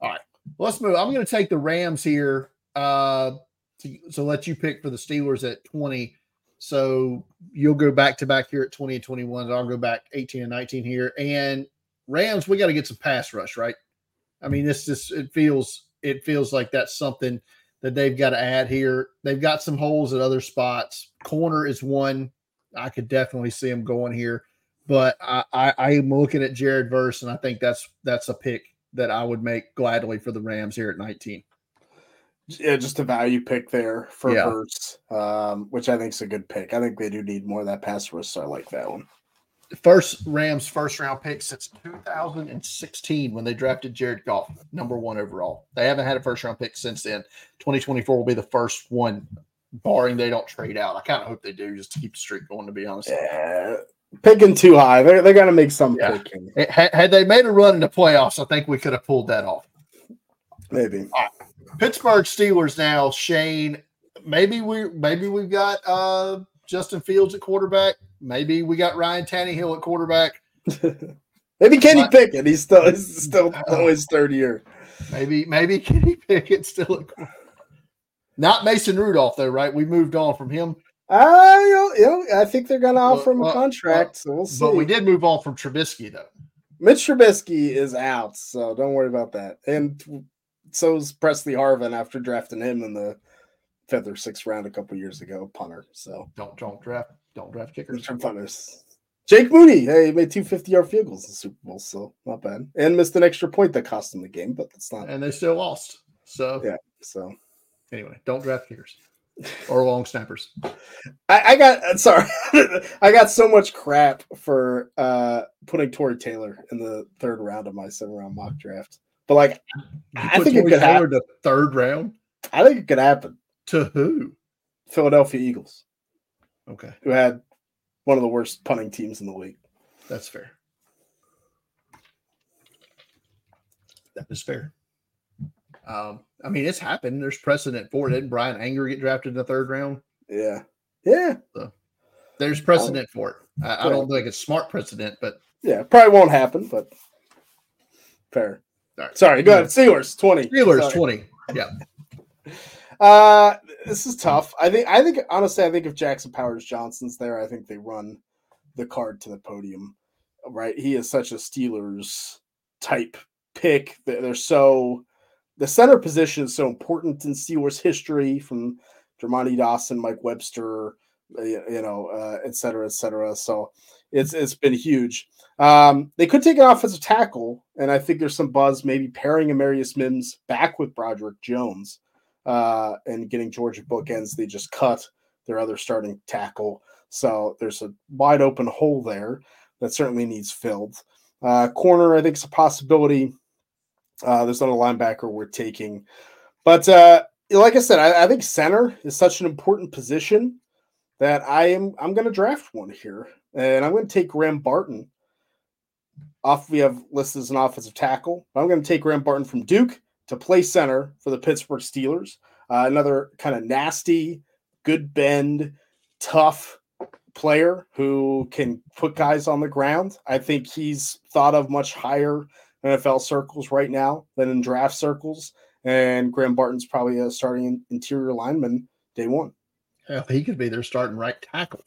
All right, let's move. I'm going to take the Rams here. Uh, to, so let you pick for the Steelers at 20. So you'll go back to back here at 20 and 21. I'll go back 18 and 19 here. And Rams, we got to get some pass rush, right? I mean, this just it feels it feels like that's something that they've got to add here. They've got some holes at other spots. Corner is one I could definitely see them going here, but I, I, I am looking at Jared Verse, and I think that's that's a pick that I would make gladly for the Rams here at 19. Yeah, just a value pick there for Yeah. Hurts, um, which I think is a good pick. I think they do need more of that pass rush, so I like that one. First Rams first round pick since 2016 when they drafted Jared Goff, number one overall. They haven't had a first round pick since then. 2024 will be the first one, barring they don't trade out. I kind of hope they do just to keep the streak going, to be honest. Yeah, picking too high. They're, they're going to make some Yeah. picking, had, had they made a run in the playoffs, I think we could have pulled that off. Maybe. Pittsburgh Steelers now, Shane. Maybe we maybe we've got uh Justin Fields at quarterback. Maybe we got Ryan Tannehill at quarterback. maybe Kenny But- Pickett. He's still he's still in his third year. Maybe maybe Kenny Pickett still at quarterback. Not Mason Rudolph though, right? We moved on from him, Uh, you know, I think they're going to offer him a contract, so we'll see. but we did move on from Trubisky though. Mitch Trubisky is out, so don't worry about that. And so is Pressley Harvin after drafting him in the fifth or sixth round a couple years ago, punter. So Don't don't draft don't draft kickers. Richard punters. Jake Moody, hey, he made two 50 yard field goals in the Super Bowl, so not bad. And missed an extra point that cost him the game, but that's not And they still lost. So Yeah. so. anyway, don't draft kickers or long snappers. I, I got uh, sorry, I got so much crap for uh putting Tory Taylor in the third round of my seven round mock draft. But like I think it could happen. to third round I think it could happen. to who? Philadelphia Eagles, Okay, who had one of the worst punting teams in the league. that's fair. That is fair. Um, I mean, it's happened. There's precedent for it. Didn't Bryan Anger get drafted in the third round? Yeah. Yeah. So There's precedent for it. I, I don't think it's smart precedent, but Yeah. Probably won't happen, but fair. All right. Sorry, go ahead. Steelers 20. Steelers Sorry. 20. Yeah. Uh this is tough. I think I think honestly, I think if Jackson Powers Johnson's there, I think they run the card to the podium. Right? He is such a Steelers type pick. They- They're so the center position is so important in Steelers history from Dermontti Dawson, Mike Webster, you know, uh, et cetera, et cetera. So it's it's been huge. Um, they could take an offensive tackle, and I think there's some buzz maybe pairing Amarius Mims back with Broderick Jones uh, and getting Georgia bookends. They just cut their other starting tackle. So there's a wide open hole there that certainly needs filled. Uh, corner, I think, is a possibility. Uh, there's not a linebacker we're taking. But uh, like I said, I, I think center is such an important position that I am I'm going to draft one here, and I'm going to take Graham Barton. Off, we have listed as an offensive tackle. I'm going to take Graham Barton from Duke to play center for the Pittsburgh Steelers. Uh, another kind of nasty, good bend, tough player who can put guys on the ground. I think he's thought of much higher NFL circles right now than in draft circles. And Graham Barton's probably a starting interior lineman day one. Hell, he could be their starting right tackle.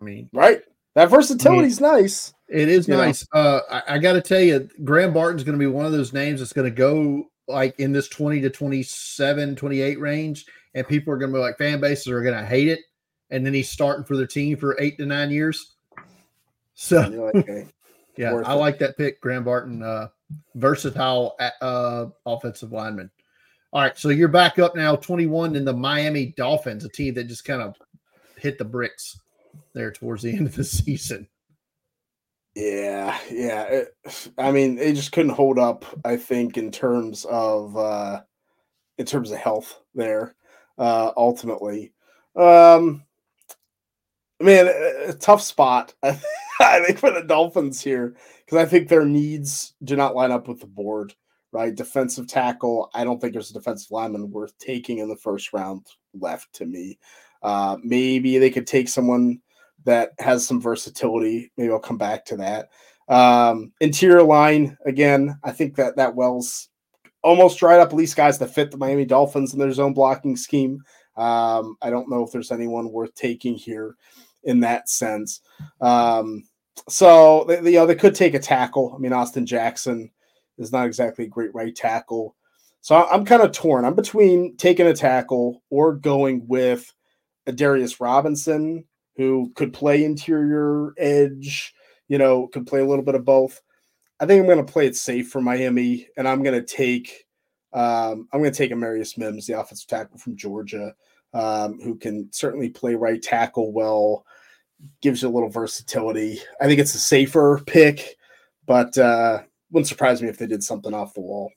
I mean, Right. That versatility versatility's nice. It is You nice. Uh, I, I got to tell you, Graham Barton's going to be one of those names that's going to go like in this 20 to 27, 28 range. And people are going to be like, fan bases are going to hate it. And then he's starting for their team for eight to nine years. So, like, okay. yeah, worth I it. like that pick, Graham Barton, uh, versatile uh, offensive lineman. All right. So you're back up now, 21 in the Miami Dolphins, a team that just kind of hit the bricks there towards the end of the season. Yeah, yeah. It, I mean, they just couldn't hold up. I think in terms of uh, in terms of health there. Uh, ultimately, um, man, a, a tough spot. I think for the Dolphins here because I think their needs do not line up with the board. Right, defensive tackle. I don't think there's a defensive lineman worth taking in the first round left to me. Uh, maybe they could take someone that has some versatility. Maybe I'll come back to that. Um, interior line again. I think that that Wells almost dried up. At least guys that fit the Miami Dolphins in their zone blocking scheme. Um, I don't know if there's anyone worth taking here in that sense. Um, so they, you know they could take a tackle. I mean Austin Jackson is not exactly a great right tackle. So I'm kind of torn. I'm between taking a tackle or going with a Darius Robinson who could play interior edge, you know, could play a little bit of both. I think I'm going to play it safe for Miami, and I'm going to take um, I'm going to take Amarius Mims, the offensive tackle from Georgia, um, who can certainly play right tackle well, gives you a little versatility. I think it's a safer pick, but uh, wouldn't surprise me if they did something off the wall.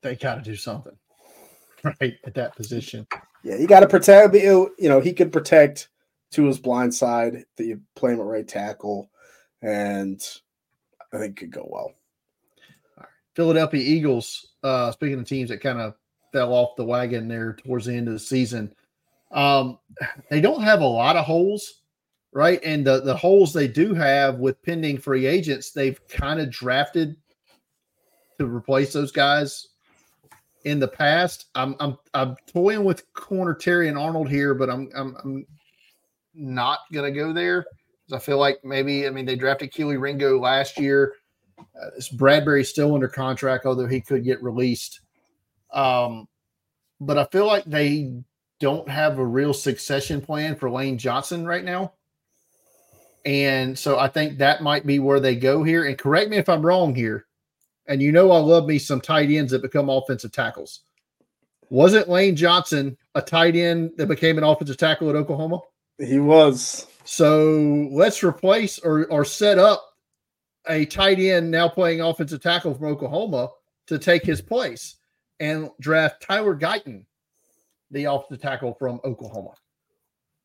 They got to do something right at that position. Yeah, you got to protect. You know, he could protect to his blind side that you play him at right tackle, and I think could go well. Philadelphia Eagles. Uh, speaking of teams that kind of fell off the wagon there towards the end of the season, um, they don't have a lot of holes, right? And the the holes they do have with pending free agents, they've kind of drafted to replace those guys in the past. I'm I'm I'm toying with corner Terrion Arnold here, but I'm I'm, I'm not gonna go there because I feel like maybe I mean they drafted Kelee Ringo last year. Uh, Bradberry's still under contract, although he could get released. Um, but I feel like they don't have a real succession plan for Lane Johnson right now. And so I think that might be where they go here. And correct me if I'm wrong here. And you know, I love me some tight ends that become offensive tackles. Wasn't Lane Johnson a tight end that became an offensive tackle at Oklahoma? He was. So let's replace or, or set up a tight end now playing offensive tackle from Oklahoma to take his place and draft Tyler Guyton, the offensive tackle from Oklahoma.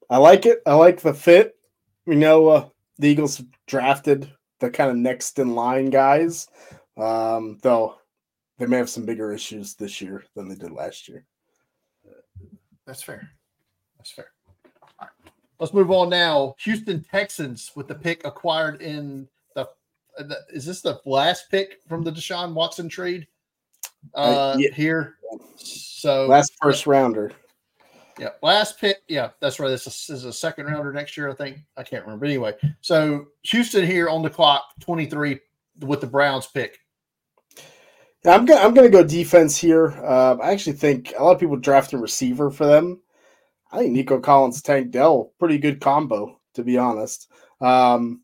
I like it. I like the fit. We know uh, the Eagles drafted the kind of next in line guys, um, though they may have some bigger issues this year than they did last year. That's fair. That's fair. Right. Let's move on now. Houston Texans with the pick acquired in the, is this the last pick from the Deshaun Watson trade uh, uh yeah. here? So last first rounder. Yeah, last pick. Yeah, that's right. This is, a second rounder next year, I think. I can't remember. But anyway, so Houston here on the clock, 23 with the Browns pick. Yeah, I'm gonna I'm gonna go defense here. Uh, I actually think a lot of people draft a receiver for them. I think Nico Collins, Tank Dell, pretty good combo to be honest. Um,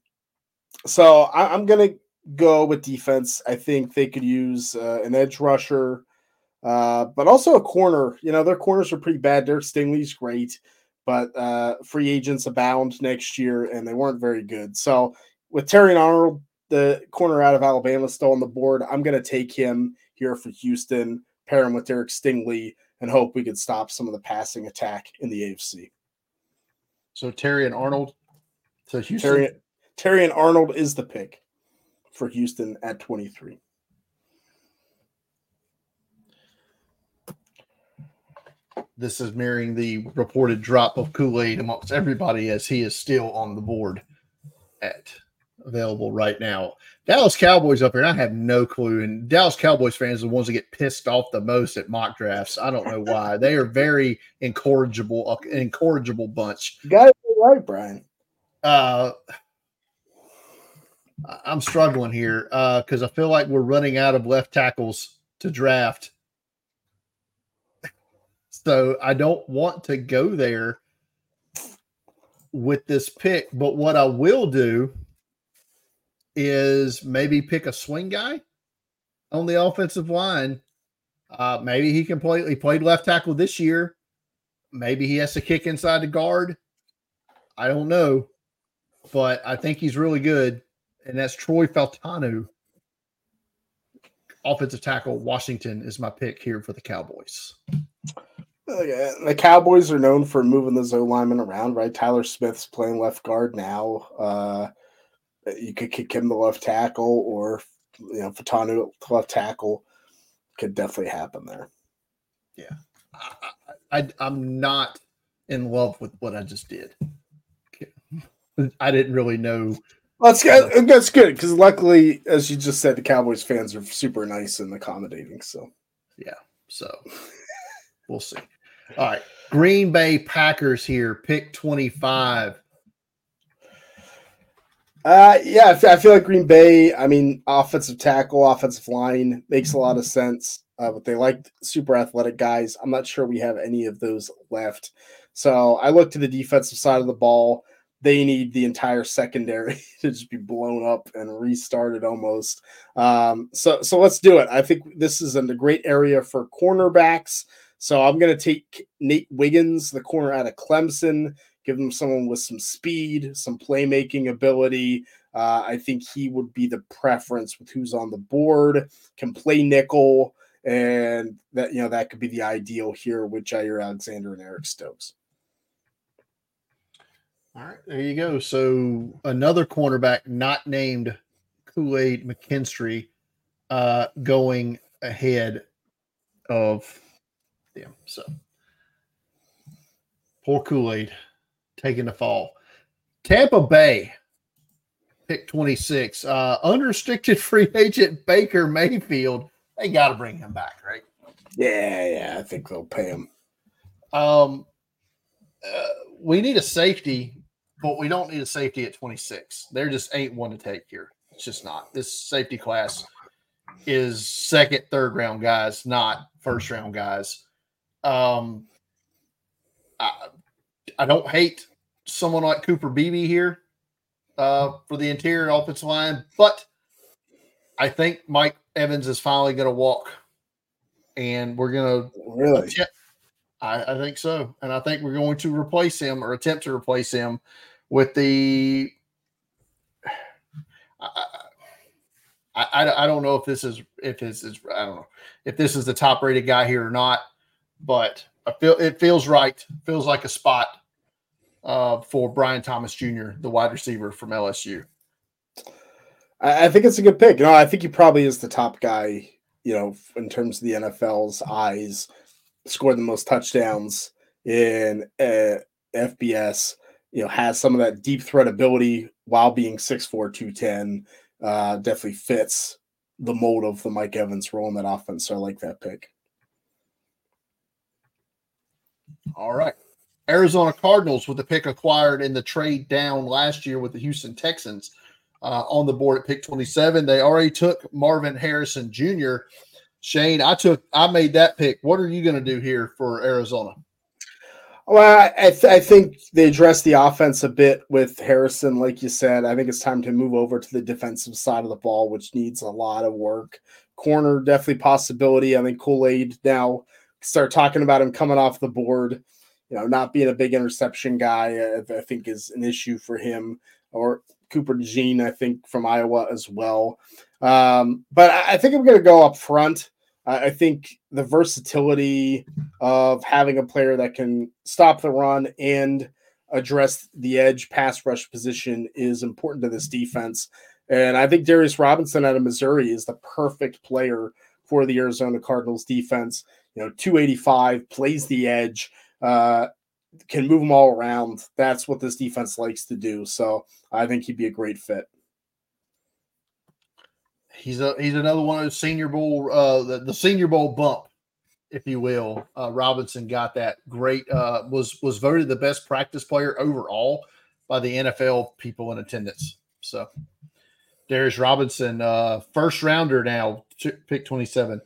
so I, am gonna go with defense. I think they could use uh, an edge rusher, uh, but also a corner. You know, their corners are pretty bad. Derek Stingley's great, but uh, free agents abound next year, and they weren't very good. So with Terrion Arnold, the corner out of Alabama, still on the board, I'm gonna take him here for Houston. Pair him with Derek Stingley and hope we could stop some of the passing attack in the AFC. So Terrion Arnold. So Houston. Terrion Arnold is the pick for Houston at 23. This is mirroring the reported drop of Kool Aid amongst everybody as he is still on the board at available right now. Dallas Cowboys up here, and I have no clue. And Dallas Cowboys fans are the ones that get pissed off the most at mock drafts. I don't know why. they are very incorrigible, incorrigible bunch. You got it right, Brian. Uh, I'm struggling here because uh, I feel like we're running out of left tackles to draft. So I don't want to go there with this pick. But what I will do is maybe pick a swing guy on the offensive line. Uh, maybe he can play. He played left tackle this year. Maybe he has to kick inside the guard. I don't know, but I think he's really good and that's Troy Fautanu, offensive tackle. Washington is my pick here for the Cowboys. Oh, yeah. The Cowboys are known for moving the O lineman around, right? Tyler Smith's playing left guard now. Uh, you could kick him the left tackle, or you know, Fautanu left tackle could definitely happen there. Yeah, I, I, I'm not in love with what I just did. I didn't really know that's good. That's good because luckily, as you just said, the Cowboys fans are super nice and accommodating. So, yeah. So we'll see. All right, Green Bay Packers here, pick twenty-five. Uh, yeah, I fe- I feel like Green Bay. I mean, offensive tackle, offensive line makes a lot of sense. Uh, but they like super athletic guys. I'm not sure we have any of those left. So I look to the defensive side of the ball. They need the entire secondary to just be blown up and restarted almost. Um, so so let's do it. I think this is in a great area for cornerbacks. So I'm going to take Nate Wiggins, the corner out of Clemson, give them someone with some speed, some playmaking ability. Uh, I think he would be the preference with who's on the board, can play nickel, and that you know that could be the ideal here with Jaire Alexander and Eric Stokes. All right, there you go. So another cornerback not named Kool Aid McKinstry uh, going ahead of them. So poor Kool Aid taking the fall. Tampa Bay, pick 26. Uh, unrestricted free agent Baker Mayfield. They got to bring him back, right? Yeah, yeah, I think they'll pay him. Um, uh, we need a safety, but we don't need a safety at 26. There just ain't one to take here. It's just not. This safety class is second, third round guys, not first round guys. Um, I, I don't hate someone like Cooper Beebe here uh, for the interior offensive line, but I think Mike Evans is finally going to walk, and we're going to Really? I, I think so, and I think we're going to replace him or attempt to replace him with the. I, I, I, I don't know if this is if this is I don't know if this is the top rated guy here or not, but I feel it feels right. Feels like a spot uh, for Brian Thomas Jr., the wide receiver from LSU. I, I think it's a good pick. No, I think he probably is the top guy, you know, in terms of the NFL's eyes, scored the most touchdowns in uh, FBS, you know, has some of that deep threat ability while being 6'4, 210. Uh, definitely fits the mold of the Mike Evans role in that offense. So I like that pick. All right. Arizona Cardinals with the pick acquired in the trade down last year with the Houston Texans uh, on the board at pick 27. They already took Marvin Harrison Jr. Shane, I took, I made that pick. What are you going to do here for Arizona? Well, I, th- I think they addressed the offense a bit with Harrison, like you said. I think it's time to move over to the defensive side of the ball, which needs a lot of work. Corner, definitely possibility. I think Kool Aid now start talking about him coming off the board. You know, not being a big interception guy, I, I think is an issue for him. Or Cooper DeJean, I think from Iowa as well. Um, but I, I think I'm going to go up front. I think the versatility of having a player that can stop the run and address the edge pass rush position is important to this defense. And I think Darius Robinson out of Missouri is the perfect player for the Arizona Cardinals defense. You know, 285, plays the edge, uh, can move them all around. That's what this defense likes to do. So I think he'd be a great fit. He's a he's another one of those Senior Bowl uh, the, the Senior Bowl bump, if you will. Uh, Robinson got that great uh, was was voted the best practice player overall by the NFL people in attendance. So Darius Robinson, uh, first rounder now, pick twenty seven.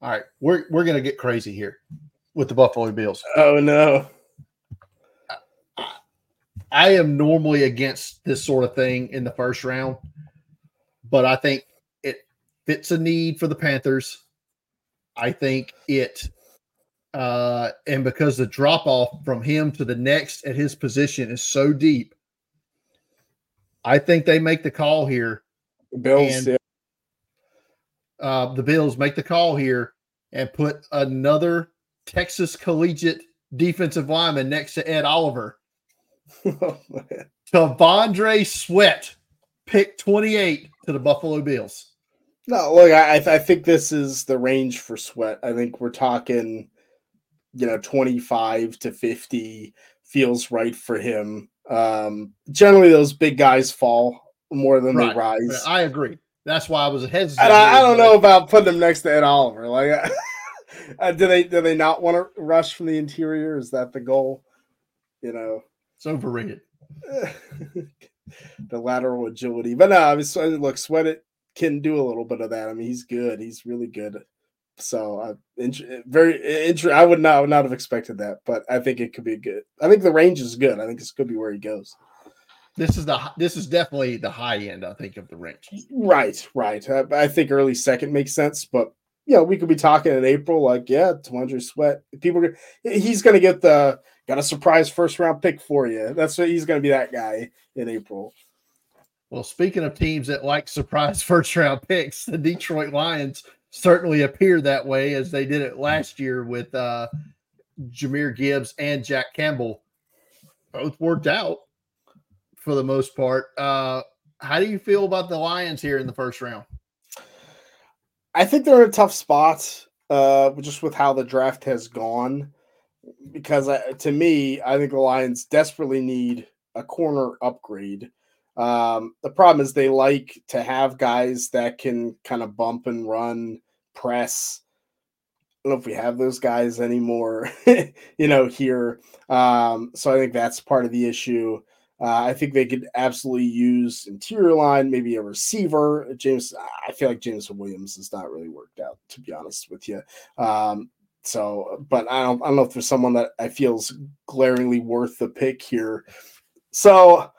All right, we're we're gonna get crazy here with the Buffalo Bills. Oh no. I, am normally against this sort of thing in the first round, but I think it fits a need for the Panthers. I think it, uh, and because the drop off from him to the next at his position is so deep, I think they make the call here. Bills, and, yeah. uh, the Bills make the call here and put another Texas collegiate defensive lineman next to Ed Oliver. oh, T'Vondre Sweat, pick 28 to the Buffalo Bills. No, look, I, I think this is the range for Sweat. I think we're talking, you know, 25 to 50 feels right for him. Um, generally, those big guys fall more than right. they rise. I agree. That's why I was hesitant. And I, I don't know about putting him next to Ed Oliver. Like, uh, do they do they not want to rush from the interior? Is that the goal? You know, it's overrated. the lateral agility. But no, I mean, look, Sweat it can do a little bit of that. I mean, he's good. He's really good. So uh, very interesting. I would not I would not have expected that, but I think it could be good. I think the range is good. I think this could be where he goes. This is the this is definitely the high end. I think of the range. Right, right. I, I think early second makes sense, but you know we could be talking in April like yeah, T'Vondre Sweat. People, he's going to get the got a surprise first round pick for you. That's what he's going to be that guy in April. Well, speaking of teams that like surprise first round picks, the Detroit Lions certainly appear that way as they did it last year with uh, Jahmyr Gibbs and Jack Campbell. Both worked out for the most part. Uh, how do you feel about the Lions here in the first round? I think they're in a tough spot, uh, just with how the draft has gone. Because to me, I think the Lions desperately need a corner upgrade. Um, the problem is they like to have guys that can kind of bump and run, press. I don't know if we have those guys anymore, you know, here. Um, so I think that's part of the issue. Uh, I think they could absolutely use interior line, maybe a receiver. James, I feel like Jameson Williams has not really worked out, to be honest with you. Um, so, but I don't, I don't know if there's someone that I feel is glaringly worth the pick here. So,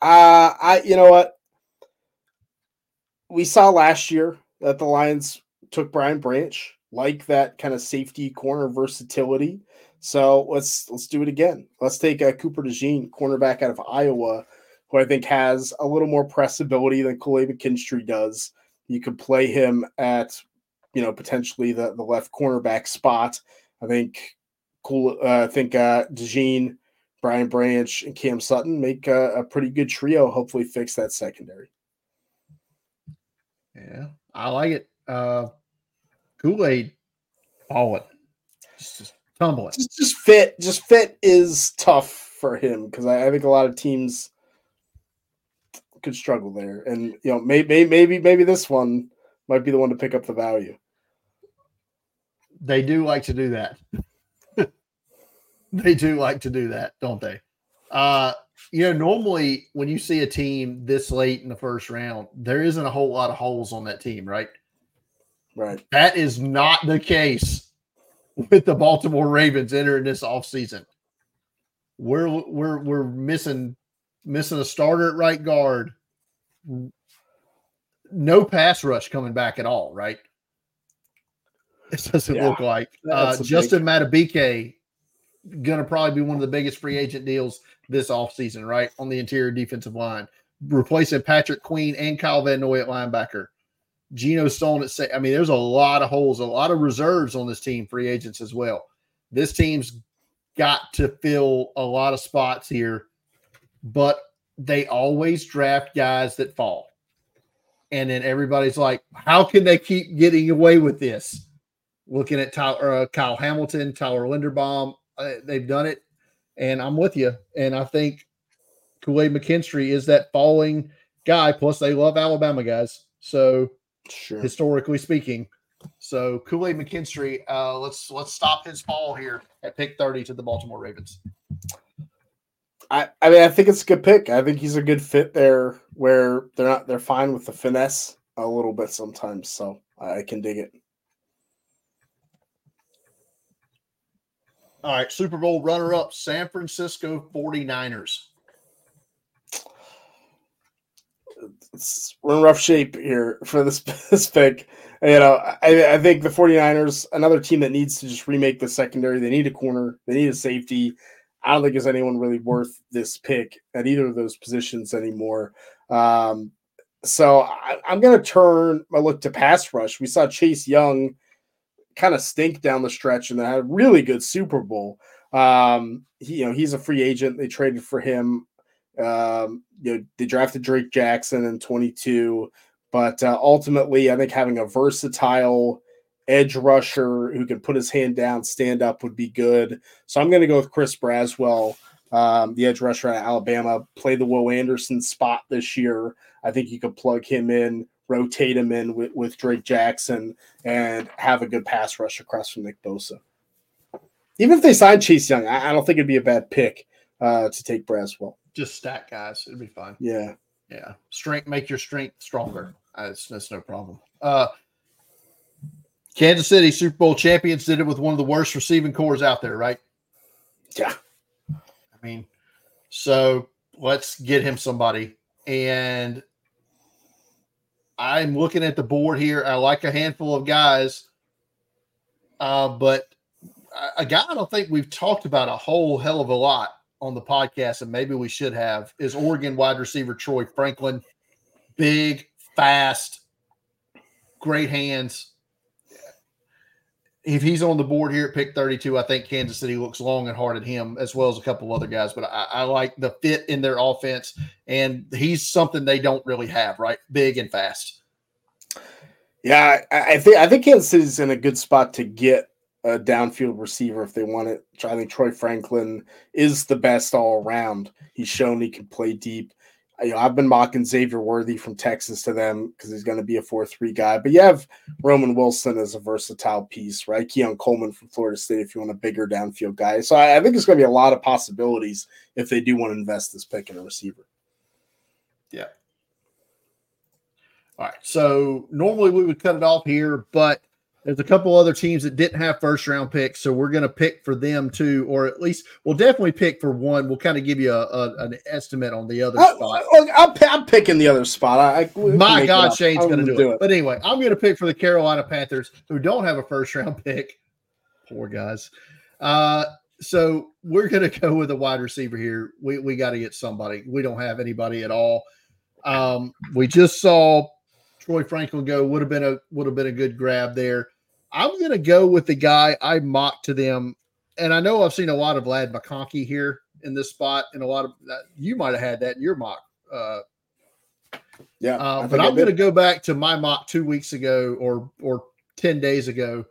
uh, I, you know what? We saw last year that the Lions took Brian Branch, like that kind of safety corner versatility. So let's let's do it again. Let's take uh, Cooper DeJean, cornerback out of Iowa, who I think has a little more pressability than Kool-Aid McKinstry does. You could play him at, you know, potentially the, the left cornerback spot. I think cool. Uh, I think uh, DeJean Brian Branch and Cam Sutton make a, a pretty good trio. Hopefully, fix that secondary. Yeah, I like it. Uh, Kool Aid, falling, just, just tumbling. Just, just fit, just fit is tough for him because I, I, think a lot of teams could struggle there, and you know, maybe maybe maybe this one might be the one to pick up the value. They do like to do that. They do like to do that, don't they? Uh, you know, normally when you see a team this late in the first round, there isn't a whole lot of holes on that team, right? Right. That is not the case with the Baltimore Ravens entering this offseason. We're we're we're missing missing a starter at right guard. No pass rush coming back at all, right? It doesn't yeah. look like uh, Justin big... Madubuike going to probably be one of the biggest free agent deals this offseason, right? On the interior defensive line, replacing Patrick Queen and Kyle Van Noy at linebacker. Geno Stone at say, I mean, there's a lot of holes, a lot of reserves on this team, free agents as well. This team's got to fill a lot of spots here, but they always draft guys that fall. And then everybody's like, how can they keep getting away with this? Looking at uh, Kyle Hamilton, Tyler Linderbaum, uh, they've done it, and I'm with you. And I think Kool Aid McKinstry is that falling guy. Plus, they love Alabama guys. So, sure. historically speaking, so Kool Aid McKinstry, uh, let's let's stop his fall here at pick 30 to the Baltimore Ravens. I, I mean I think it's a good pick. I think he's a good fit there where they're not they're fine with the finesse a little bit sometimes. So I can dig it. All right, Super Bowl runner up San Francisco 49ers. We're in rough shape here for this, this pick. You know, I, I think the 49ers, another team that needs to just remake the secondary. They need a corner, they need a safety. I don't think there's anyone really worth this pick at either of those positions anymore. Um, so I, am going to turn my look to pass rush. We saw Chase Young kind of stink down the stretch and then had a really good Super Bowl. Um, he, you know, he's a free agent. They traded for him. Um, you know, they drafted Drake Jackson in 22, but uh, ultimately, I think having a versatile edge rusher who can put his hand down, stand up would be good. So I'm going to go with Chris Braswell, um, the edge rusher at Alabama. Play the Will Anderson spot this year. I think you could plug him in rotate him in with, with Drake Jackson and have a good pass rush across from Nick Bosa. Even if they sign Chase Young, I, I don't think it'd be a bad pick uh, to take Braswell. Just stack guys. It'd be fine. Yeah. Yeah. Strength make your strength stronger. That's that's no problem. Uh Kansas City Super Bowl champions did it with one of the worst receiving corps out there, right? Yeah. I mean, so let's get him somebody. And I'm looking at the board here. I like a handful of guys, uh, but a guy I don't think we've talked about a whole hell of a lot on the podcast, and maybe we should have, is Oregon wide receiver Troy Franklin. Big, fast, great hands. If he's on the board here at pick 32, I think Kansas City looks long and hard at him as well as a couple other guys. But I, I like the fit in their offense, and he's something they don't really have, right? Big and fast. Yeah, I, I think I think Kansas City's in a good spot to get a downfield receiver if they want it. I think Troy Franklin is the best all around. He's shown he can play deep. Know, I've been mocking Xavier Worthy from Texas to them because he's going to be a 4 3 guy. But you have Roman Wilson as a versatile piece, right? Keon Coleman from Florida State if you want a bigger downfield guy. So I, I think there's going to be a lot of possibilities if they do want to invest this pick in a receiver. Yeah. All right. So normally we would cut it off here, but there's a couple other teams that didn't have first round picks, so we're going to pick for them too, or at least we'll definitely pick for one. We'll kind of give you a, a, an estimate on the other I, spot. Look, I'm, I'm, picking the other spot. I, My God, Shane's going to do, do it. it. But anyway, I'm going to pick for the Carolina Panthers, who don't have a first round pick. Poor guys. Uh, so we're going to go with a wide receiver here. We we got to get somebody. We don't have anybody at all. Um, we just saw Troy Franklin go. Would have been a would have been a good grab there. I'm going to go with the guy I mocked to them. And I know I've seen a lot of Ladd McConkey here in this spot, and a lot of that you might have had that in your mock. Uh, yeah, uh, but I'm going to go back to my mock two weeks ago or or ten days ago,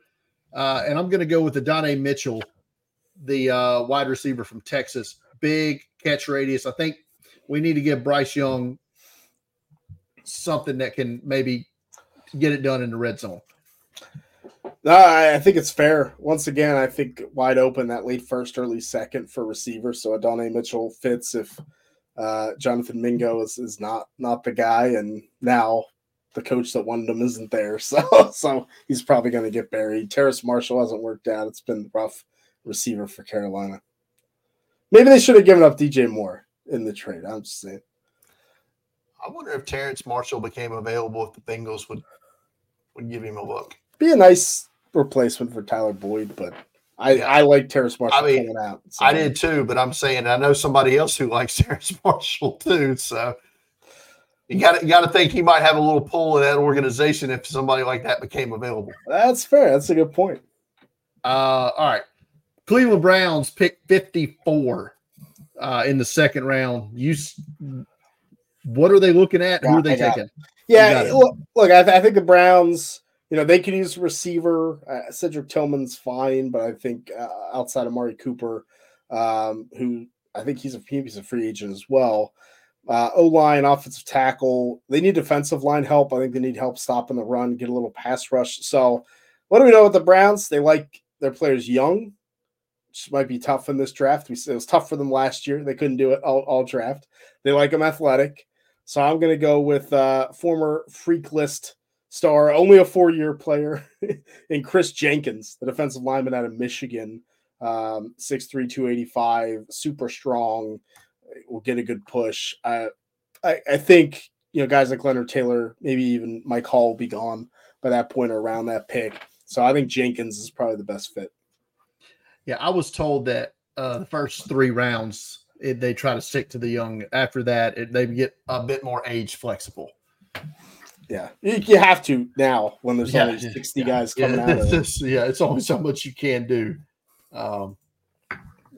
uh, and I'm going to go with the Donnie Mitchell, the uh, wide receiver from Texas, big catch radius. I think we need to give Bryce Young something that can maybe get it done in the red zone. No, I, think it's fair. Once again, I think wide open that late first, early second for receiver. So Adonai Mitchell fits if uh, Jonathan Mingo is, is not not the guy, and now the coach that wanted him isn't there. So so he's probably going to get buried. Terrace Marshall hasn't worked out. It's been rough receiver for Carolina. Maybe they should have given up DJ Moore in the trade. I'm just saying. I wonder if Terrace Marshall became available if the Bengals would would give him a look. Be a nice replacement for Tyler Boyd, but I, I like Terrace Marshall I mean, coming out. So. I did too, but I'm saying I know somebody else who likes Terrace Marshall too. So you got to got to think he might have a little pull in that organization if somebody like that became available. That's fair. That's a good point. Uh, all right, Cleveland Browns pick 54 uh, in the second round. You, what are they looking at? Who are they taking? Yeah, look, look I, th- I think the Browns you know, they could use receiver. Uh, Cedric Tillman's fine, but I think uh, outside of Amari Cooper, um, who I think he's a he's a free agent as well. Uh, o line, offensive tackle. They need defensive line help. I think they need help stopping the run, get a little pass rush. So, what do we know with the Browns? They like their players young, which might be tough in this draft. We it was tough for them last year. They couldn't do it all, all draft. They like them athletic. So I'm going to go with uh, former freak list star, only a four year player, in Chris Jenkins, the defensive lineman out of Michigan. Um, 6'3, 285, super strong, will get a good push. I, I, I think, you know, guys like Leonard Taylor, maybe even Mike Hall will be gone by that point or around that pick. So I think Jenkins is probably the best fit. Yeah, I was told that uh, the first three rounds it, they try to stick to the young. After that, it, they get a bit more age flexible. Yeah, you have to now when there's yeah, only sixty yeah, guys coming yeah, out. Of this, yeah, it's only so much you can do um,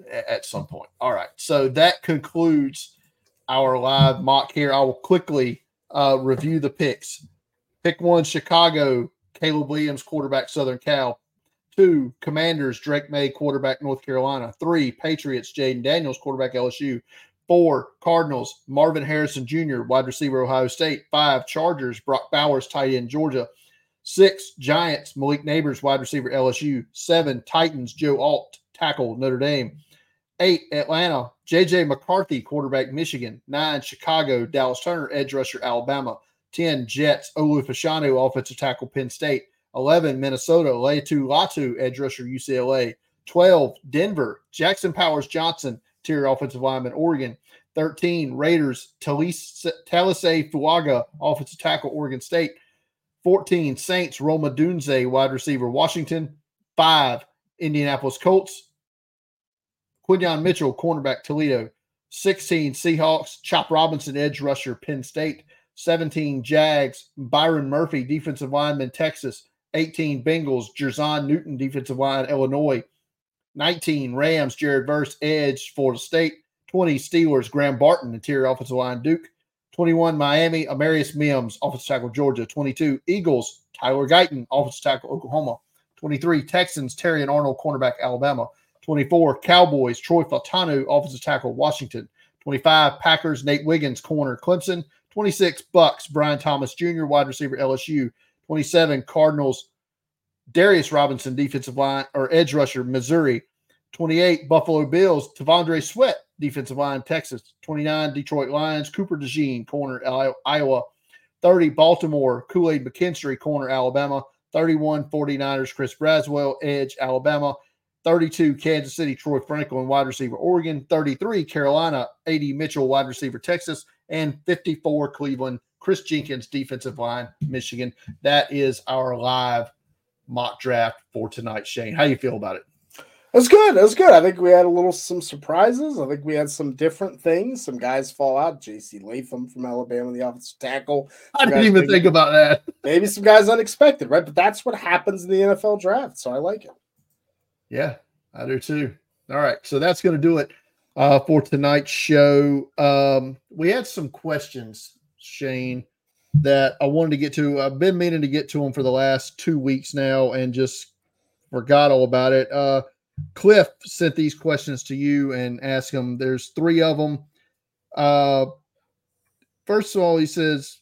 at some point. All right, so that concludes our live mock here. I will quickly uh, review the picks. Pick one: Chicago, Caleb Williams, quarterback, Southern Cal. Two, Commanders, Drake Maye, quarterback, North Carolina. Three, Patriots, Jayden Daniels, quarterback, LSU. Four, Cardinals, Marvin Harrison Jr., wide receiver, Ohio State. Five, Chargers, Brock Bowers, tight end, Georgia. Six, Giants, Malik Nabers, wide receiver, LSU. Seven, Titans, Joe Alt, tackle, Notre Dame. Eight, Atlanta. JJ McCarthy, quarterback, Michigan. Nine, Chicago. Dallas Turner, edge rusher, Alabama. 10, Jets. Olu Fashanu, offensive tackle, Penn State. 11, Minnesota. Laiatu Latu, edge rusher, UCLA. 12, Denver. Jackson Powers Johnson, interior offensive lineman, Oregon. 13, Raiders. Taliese Fuaga, offensive tackle, Oregon State. 14, Saints. Rome Odunze, wide receiver, Washington. 5, Indianapolis Colts. Quinyon Mitchell, cornerback, Toledo. 16, Seahawks. Chop Robinson, edge rusher, Penn State. 17, Jags. Byron Murphy, defensive lineman, Texas. 18, Bengals. Jer'Zhan Newton, defensive line, Illinois. 19, Rams. Jared Verse, edge, Florida State. 20, Steelers. Graham Barton, interior offensive line, Duke. 21, Miami. Amarius Mims, offensive tackle, Georgia. 22, Eagles. Tyler Guyton, offensive tackle, Oklahoma. 23, Texans. Terrion Arnold, cornerback, Alabama. 24, Cowboys, Troy Fautanu, offensive tackle, Washington. 25, Packers, Nate Wiggins, corner, Clemson. 26, Bucks, Brian Thomas Jr., wide receiver, LSU. 27, Cardinals, Darius Robinson, defensive line or edge rusher, Missouri. 28, Buffalo Bills, T'Vondre Sweat, defensive line, Texas. 29, Detroit Lions, Cooper DeJean, corner, Iowa. 30, Baltimore, Kool Aid McKinstry, corner, Alabama. 31, 49ers, Chris Braswell, edge, Alabama. 32, Kansas City, Troy Franklin, wide receiver, Oregon. 33, Carolina, AD Mitchell, wide receiver, Texas. And 54, Cleveland, Chris Jenkins, defensive line, Michigan. That is our live mock draft for tonight. Shane, how you feel about it? It was good. It was good. I think we had a little some surprises. I think we had some different things. Some guys fall out. J.C. Latham from Alabama, the offensive tackle. I didn't even maybe, think about that. Maybe some guys unexpected, right? But that's what happens in the NFL draft. So I like it. Yeah, I do too. All right, so that's going to do it uh, for tonight's show. Um, we had some questions, Shane, that I wanted to get to. I've been meaning to get to them for the last two weeks now, and just forgot all about it. Uh, Cliff sent these questions to you and asked them. There's three of them. Uh, first of all, he says,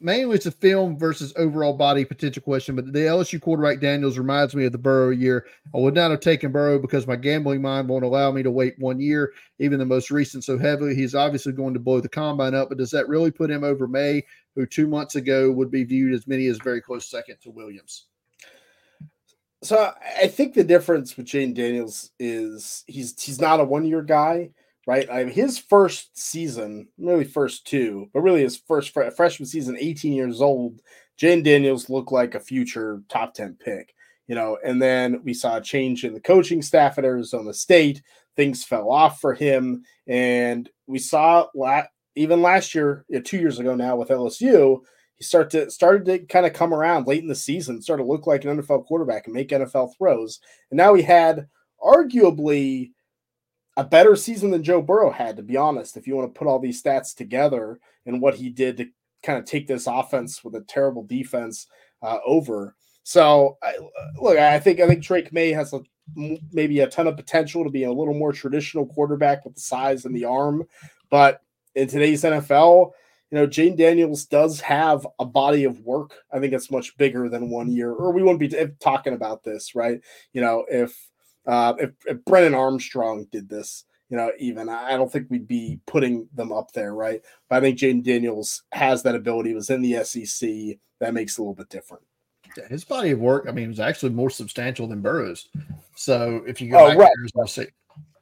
mainly it's a film versus overall body potential question, but the LSU quarterback Daniels reminds me of the Burrow year. I would not have taken Burrow because my gambling mind won't allow me to wait one year, even the most recent so heavily. He's obviously going to blow the combine up, but does that really put him over Maye, who two months ago would be viewed as many as very close second to Williams? So I think the difference with Jayden Daniels is he's he's not a one year guy right? I mean, his first season, really first two, but really his first fr- freshman season, 18 years old, Jayden Daniels looked like a future top 10 pick, you know, and then we saw a change in the coaching staff at Arizona State. Things fell off for him. And we saw la- even last year, two years ago now with LSU, he started to started to kind of come around late in the season, started to look like an NFL quarterback and make NFL throws. And now he had arguably a better season than Joe Burrow had, to be honest. If you want to put all these stats together and what he did to kind of take this offense with a terrible defense uh, over. So, I, look, I think I think Drake Maye has a, maybe a ton of potential to be a little more traditional quarterback with the size and the arm, but in today's NFL, you know, Jayden Daniels does have a body of work. I think it's much bigger than one year, or we wouldn't be talking about this, right? You know, if uh, if, if Brennan Armstrong did this, you know, even I don't think we'd be putting them up there, right? But I think Jayden Daniels has that ability. He Was in the SEC. That makes it a little bit different. Yeah, his body of work, I mean, was actually more substantial than Burrow's. So if you go oh, back right.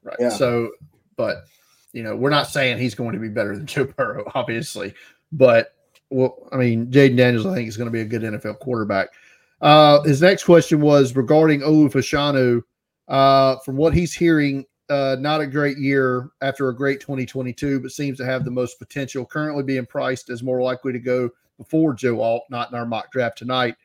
Right? Yeah. So, but you know, we're not saying he's going to be better than Joe Burrow, obviously, but well, I mean, Jayden Daniels, I think is going to be a good NFL quarterback. Uh, his next question was regarding Olu Fashanu uh, from what he's hearing, uh, not a great year after a great 2022, but seems to have the most potential. Currently being priced as more likely to go before Joe Alt, not in our mock draft tonight.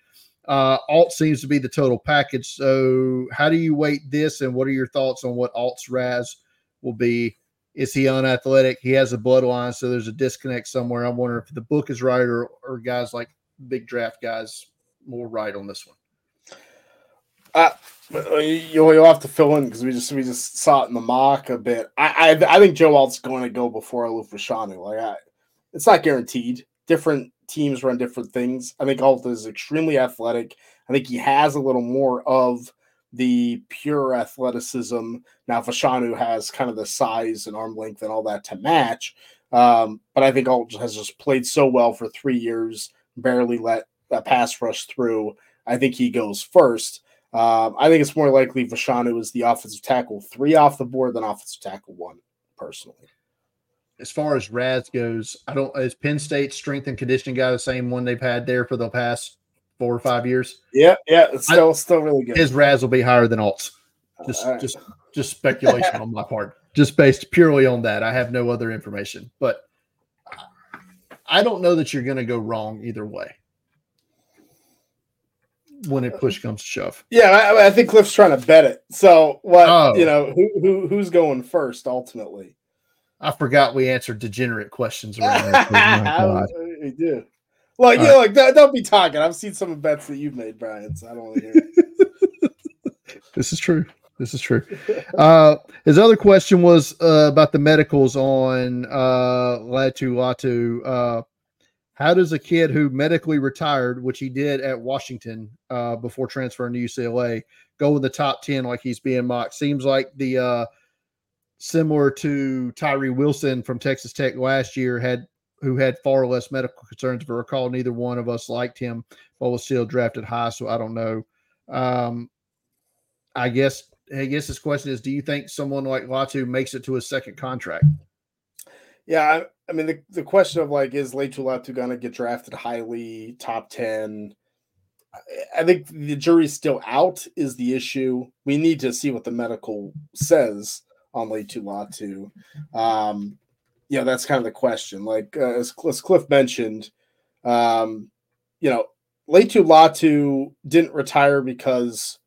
Uh, Alt seems to be the total package. So, how do you weight this, and what are your thoughts on what Alt's RAS will be? Is he unathletic? He has a bloodline, so there's a disconnect somewhere. I'm wondering if the book is right, or or guys like big draft guys more right on this one. Uh, you'll, you'll have to fill in because we just we just saw it in the mock a bit. I I, I think Joe Alt's going to go before Fashanu. Like I, it's not guaranteed. Different teams run different things. I think Alt is extremely athletic. I think he has a little more of the pure athleticism. Now, Fashanu has kind of the size and arm length and all that to match. Um, but I think Alt has just played so well for three years, barely let a pass rush through. I think he goes first. Um, I think it's more likely Fashanu is the offensive tackle three off the board than offensive tackle one, personally. As far as RAS goes, I don't is Penn State strength and conditioning guy the same one they've had there for the past four or five years? Yeah, yeah, it's still I, still really good. His RAS will be higher than Alt's. Just right. just just speculation on my part. Just based purely on that. I have no other information. But I don't know that you're gonna go wrong either way when it push comes to shove. Yeah, I, I, think Cliff's trying to bet it. So what oh. you know, who, who who's going first ultimately? I forgot we answered degenerate questions around this. we do. Well, you know, like don't be talking. I've seen some bets that you've made, Brian. So I don't want to hear. this is true. This is true. Uh, his other question was uh, about the medicals on uh, Laiatu Latu. Uh, how does a kid who medically retired, which he did at Washington uh, before transferring to UCLA, go in the top 10 like he's being mocked? Seems like the uh, similar to Tyree Wilson from Texas Tech last year, had who had far less medical concerns. If I recall, neither one of us liked him, but was still drafted high. So I don't know. Um, I guess I guess this question is: Do you think someone like Latu makes it to a second contract? Yeah, I, mean the, the question of like is Laiatu Latu gonna get drafted highly, top ten? I think the jury's still out. Is the issue? We need to see what the medical says on Laiatu Latu. Um, yeah, that's kind of the question. Like uh, as, as Cliff mentioned, um, you know, Laiatu Latu didn't retire because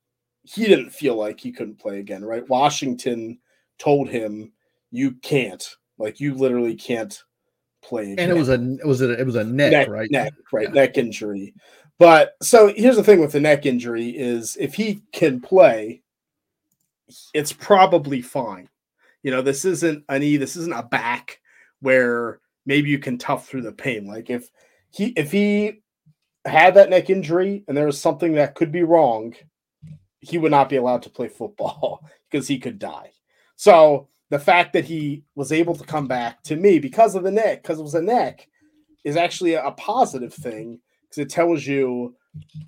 he didn't feel like he couldn't play again, right? Washington told him you can't, like you literally can't play. Again. And it was a it was a it was a neck, neck right? Neck, right? Yeah. Neck injury. But so here's the thing with the neck injury is if he can play, it's probably fine. You know, this isn't a knee, this isn't a back where maybe you can tough through the pain. Like if he if he had that neck injury and there was something that could be wrong, he would not be allowed to play football because he could die. So the fact that he was able to come back to me because of the neck, because it was a neck, is actually a positive thing because it tells you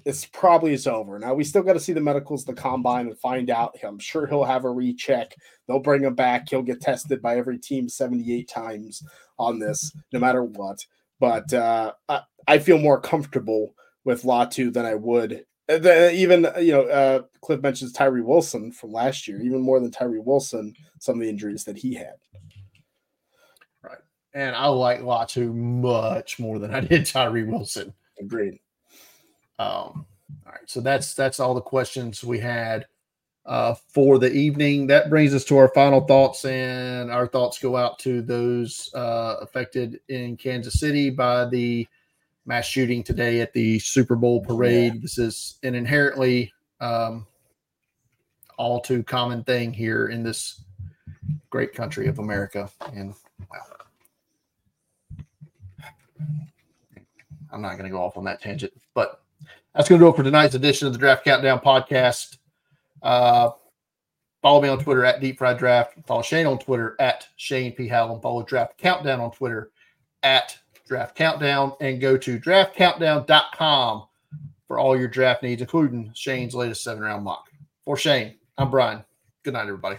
it's probably is over. Now we still got to see the medicals, the combine, and find out. I'm sure he'll have a recheck. They'll bring him back. He'll get tested by every team 78 times on this, no matter what. But uh, I, I, feel more comfortable with Latu than I would. The, even you know, uh, Cliff mentions Tyree Wilson from last year, even more than Tyree Wilson. Some of the injuries that he had. Right, and I like Latu much more than I did Tyree Wilson. Agreed. Um, all right, so that's that's all the questions we had uh, for the evening. That brings us to our final thoughts, and our thoughts go out to those uh, affected in Kansas City by the mass shooting today at the Super Bowl parade. Yeah. This is an inherently um, all too common thing here in this great country of America, and well, I'm not going to go off on that tangent, but that's going to do it for tonight's edition of the Draft Countdown podcast. Uh, follow me on Twitter at Deep Fried Draft. Follow Shane on Twitter at Shane P. Hallam. Follow Draft Countdown on Twitter at Draft Countdown. And go to draftcountdown.com for all your draft needs, including Shane's latest seven round mock. For Shane, I'm Brian. Good night, everybody.